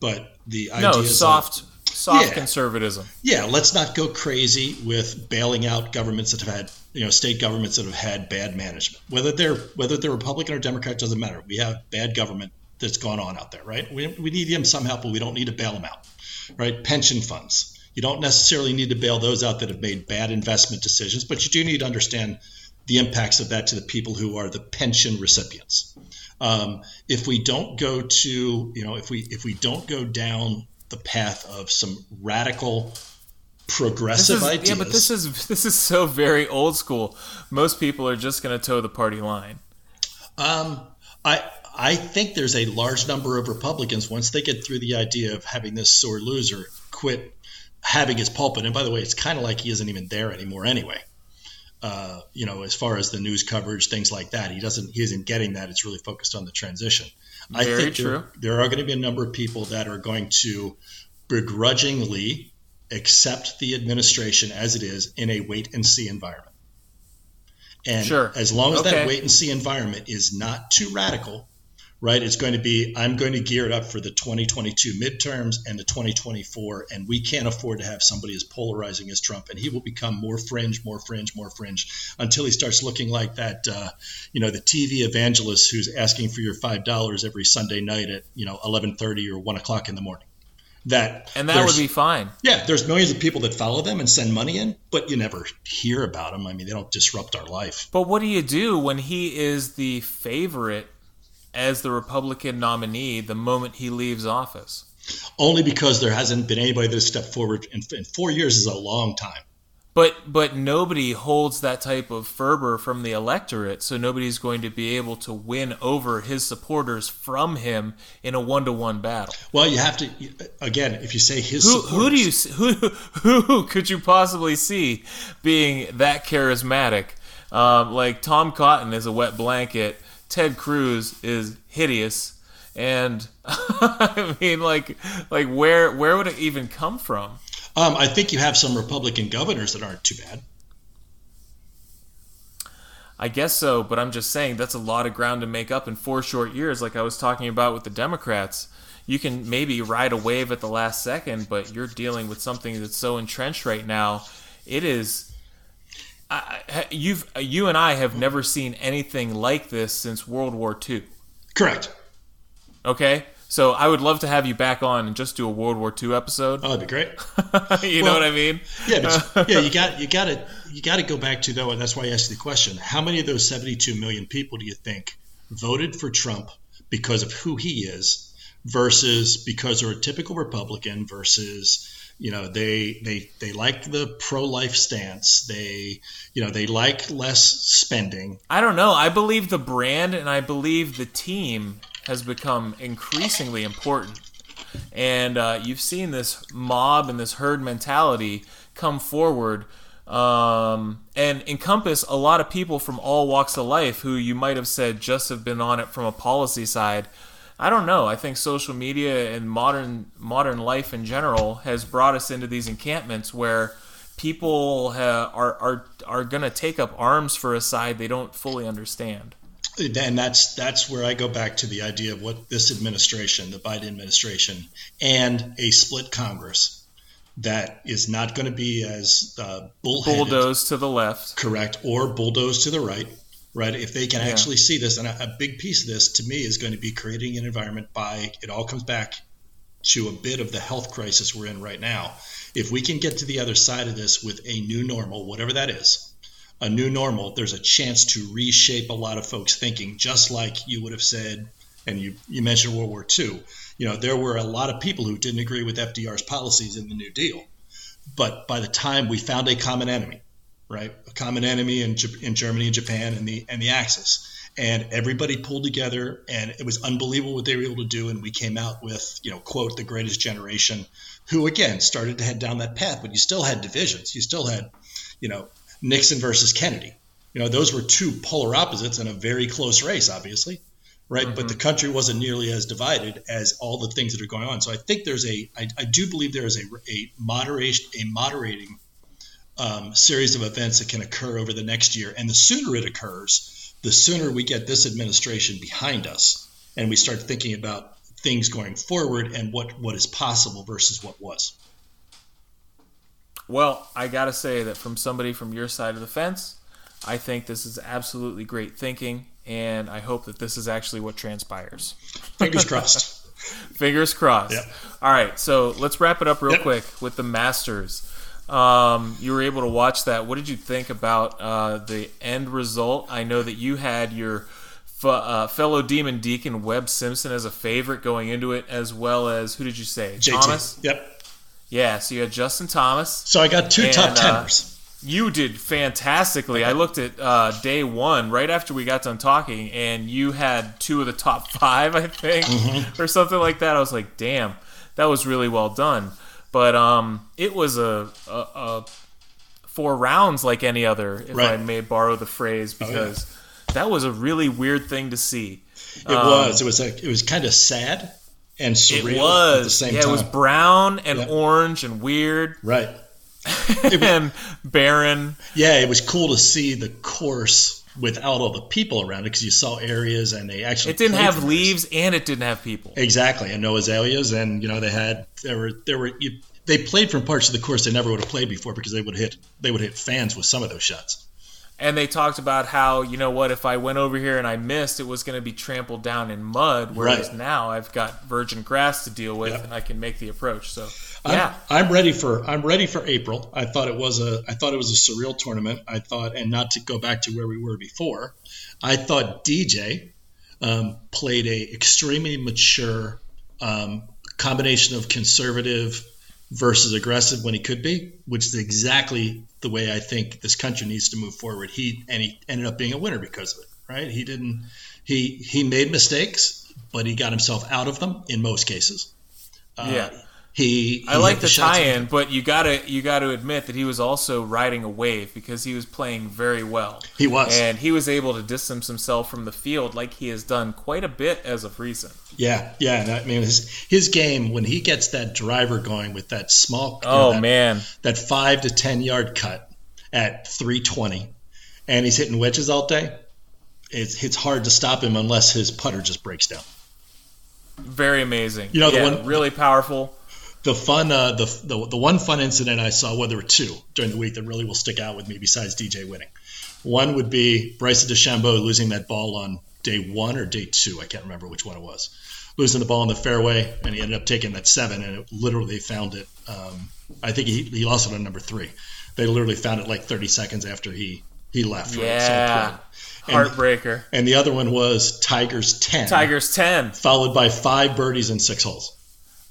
S2: But the
S1: no soft. Of, soft yeah, conservatism.
S2: Yeah, let's not go crazy with bailing out governments that have had, you know, state governments that have had bad management. Whether they're whether they're Republican or Democrat doesn't matter. We have bad government that's gone on out there, right? We, we need them some help, but we don't need to bail them out, right? Pension funds. You don't necessarily need to bail those out that have made bad investment decisions, but you do need to understand the impacts of that to the people who are the pension recipients. Um, if we don't go to, you know, if we if we don't go down the path of some radical progressive
S1: is,
S2: ideas.
S1: Yeah, but this is this is so very old school. Most people are just going to toe the party line.
S2: Um, I I think there's a large number of Republicans once they get through the idea of having this sore loser quit having his pulpit. And by the way, it's kind of like he isn't even there anymore anyway. Uh, you know, as far as the news coverage, things like that, he doesn't he isn't getting that. It's really focused on the transition.
S1: Very
S2: I think
S1: true.
S2: There, there are going to be a number of people that are going to begrudgingly accept the administration as it is in a wait and see environment. And
S1: sure.
S2: as long as
S1: okay.
S2: that wait and see environment is not too radical, right? It's going to be I'm going to gear it up for the 2022 midterms and the 2024, and we can't afford to have somebody as polarizing as Trump, and he will become more fringe, more fringe, more fringe until he starts looking like that, uh, you know, the TV evangelist who's asking for your five dollars every Sunday night at you know 11:30 or one o'clock in the morning. That
S1: and that would be fine.
S2: Yeah, there's millions of people that follow them and send money in, but you never hear about them. I mean, they don't disrupt our life.
S1: But what do you do when he is the favorite as the Republican nominee the moment he leaves office?
S2: Only because there hasn't been anybody that has stepped forward, and, and four years is a long time.
S1: But but nobody holds that type of fervor from the electorate, so nobody's going to be able to win over his supporters from him in a one to one battle.
S2: Well, you have to again if you say his
S1: who, who do you who who could you possibly see being that charismatic? Um, like Tom Cotton is a wet blanket. Ted Cruz is hideous, and I mean, like, like where where would it even come from?
S2: Um, I think you have some Republican governors that aren't too bad.
S1: I guess so, but I'm just saying that's a lot of ground to make up in four short years, like I was talking about with the Democrats. You can maybe ride a wave at the last second, but you're dealing with something that's so entrenched right now. It is. I, you've uh, you and I have never seen anything like this since World War II.
S2: Correct.
S1: Okay, so I would love to have you back on and just do a World War II episode.
S2: Oh, that'd be great.
S1: you well, know what I mean?
S2: Yeah, but yeah, you got you got to you got to go back to though, and that's why I asked the question: How many of those 72 million people do you think voted for Trump because of who he is, versus because they're a typical Republican, versus you know they they they like the pro-life stance. They you know they like less spending.
S1: I don't know. I believe the brand and i believe the team has become increasingly important. And uh, you've seen this mob and this herd mentality come forward um, and encompass a lot of people from all walks of life who you might have said just have been on it from a policy side I don't know. I think social media and modern modern life in general has brought us into these encampments where people ha- are are are going to take up arms for a side they don't fully understand.
S2: And that's that's where I go back to the idea of what this administration, the Biden administration, and a split Congress that is not going to be as uh,
S1: bulldoze to the left,
S2: correct, or bulldoze to the right right? If they can yeah. actually see this, and a, a, big piece of this to me is going to be creating an environment by it all comes back to a bit of the health crisis we're in right now. If we can get to the other side of this with a new normal, whatever that is, a new normal, there's a chance to reshape a lot of folks' thinking, just like you would have said, and you, you mentioned World War II. You know, there were a lot of people who didn't agree with FDR's policies in the New Deal. But by the time we found a common enemy, right? A common enemy in, in Germany and Japan and the and the Axis. And everybody pulled together, and it was unbelievable what they were able to do. And we came out with, you know, quote, the greatest generation, who again started to head down that path. But you still had divisions. You still had, you know, Nixon versus Kennedy. You know, those were two polar opposites in a very close race, obviously, right? Mm-hmm. But the country wasn't nearly as divided as all the things that are going on. So I think there's a, I, I do believe there is a, a moderation, a moderating um, series of events that can occur over the next year. And the sooner it occurs, the sooner we get this administration behind us and we start thinking about things going forward and what, what is possible versus what was.
S1: Well, I got to say that from somebody from your side of the fence, I think this is absolutely great thinking, and I hope that this is actually what transpires.
S2: Fingers crossed.
S1: Fingers crossed.
S2: Yep.
S1: All right, so let's wrap it up real
S2: yep.
S1: quick with the Masters. Um, you were able to watch that. What did you think about uh, the end result? I know that you had your f- uh, fellow Demon Deacon Webb Simpson as a favorite going into it, as well as who did you say?
S2: JT.
S1: Thomas.
S2: Yep.
S1: Yeah, so you had Justin Thomas.
S2: So I got two top
S1: And, uh,
S2: teners.
S1: You did fantastically. I looked at uh, day one right after we got done talking, and you had two of the top five, I think,
S2: Mm-hmm.
S1: or something like that. I was like, damn, that was really well done. But um, it was a, a, a four rounds like any other, if I may borrow the phrase,
S2: yeah.
S1: because that was a really weird thing to see.
S2: It was. It was. A, it was kind of sad and surreal
S1: It was.
S2: at the same
S1: yeah,
S2: time.
S1: it was brown and
S2: Yeah.
S1: orange and weird
S2: right.
S1: and barren.
S2: Yeah, it was cool to see the course without all the people around it because you saw areas and they actually
S1: It didn't have leaves and it didn't have people.
S2: Exactly, and no azaleas, and you know they had there were there were you, they played from parts of the course they never would have played before because they would hit they would hit fans with some of those shots.
S1: And they talked about how, you know what, if I went over here and I missed, it was going to be trampled down in mud. Whereas
S2: Right.
S1: now I've got virgin grass to deal with
S2: Yep.
S1: and I can make the approach. So, yeah.
S2: I'm ready for I'm ready for April. I thought it was a I thought it was a surreal tournament. I thought, and not to go back to where we were before, I thought DJ um, played a extremely mature um, combination of conservative versus aggressive when he could be, which is exactly the way I think this country needs to move forward. He and he ended up being a winner because of it. Right? He didn't. He he made mistakes, but he got himself out of them in most cases. Uh,
S1: Yeah.
S2: He,
S1: I like the
S2: shots
S1: tie-in, but you gotta you gotta admit that he was also riding a wave because he was playing very well.
S2: He was.
S1: and he was able to distance himself from the field like he has done quite a bit as of recent.
S2: Yeah, yeah. I mean, his his game when he gets that driver going with that small, you know,
S1: Oh
S2: that,
S1: man,
S2: that five to ten yard cut at 320, and he's hitting wedges all day. It's it's hard to stop him unless his putter just breaks down.
S1: very amazing.
S2: You know, the
S1: Yeah,
S2: one-
S1: really powerful.
S2: The fun, uh, the, the the one fun incident I saw, well, there were two during the week that really will stick out with me besides DJ winning. One would be Bryson DeChambeau losing that ball on day one or day two. I can't remember which one it was. Losing the ball in the fairway, and he ended up taking that seven, and it literally found it. Um, I think he, he lost it on number three. They literally found it like 30 seconds after he he left.
S1: Yeah,
S2: And,
S1: heartbreaker.
S2: and the other one was Tigers 10,
S1: Tigers ten.
S2: followed by five birdies and six holes.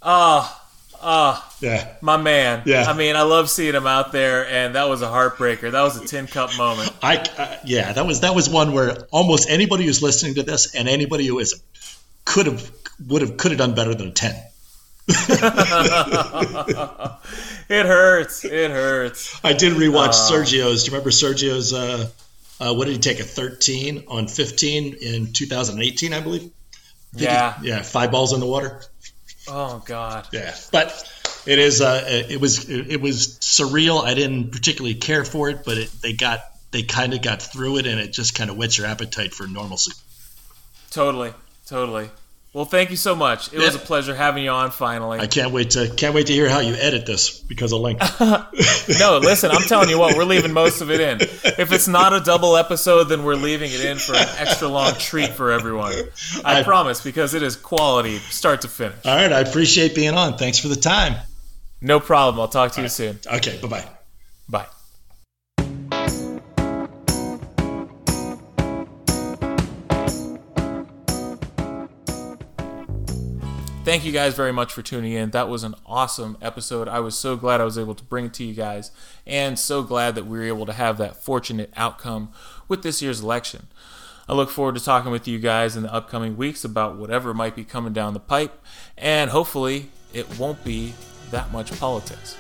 S1: Oh, oh,
S2: Yeah,
S1: my man.
S2: Yeah.
S1: I mean, I love seeing him out there, and that was a heartbreaker. That was a tin cup moment.
S2: I, I yeah, that was that was one where almost anybody who's listening to this and anybody who isn't could have would have could have done better than a ten.
S1: It hurts. It hurts.
S2: I did rewatch
S1: Uh.
S2: Sergio's. Do you remember Sergio's? Uh, uh, what did he take? A thirteen on fifteen in 2018, I believe. I think he-
S1: Yeah.
S2: yeah, five balls in the water.
S1: Oh God.
S2: Yeah, but it is. Uh, it was. It was surreal. I didn't particularly care for it, but it, they got. They kind of got through it, and it just kind of whets your appetite for normalcy.
S1: Totally. Totally. Well, thank you so much. It was a pleasure having you on finally.
S2: I can't wait to can't wait to hear how you edit this because of link.
S1: No, listen, I'm telling you what, we're leaving most of it in. If it's not a double episode, then we're leaving it in for an extra long treat for everyone. I,
S2: I-
S1: promise, because it is quality start to finish.
S2: All right, I appreciate being on. Thanks for the time.
S1: No problem. I'll talk to you soon.
S2: Okay, bye bye.
S1: Bye. Thank you guys very much for tuning in. That was an awesome episode. I was so glad I was able to bring it to you guys, and so glad that we were able to have that fortunate outcome with this year's election. I look forward to talking with you guys in the upcoming weeks about whatever might be coming down the pipe, and hopefully it won't be that much politics.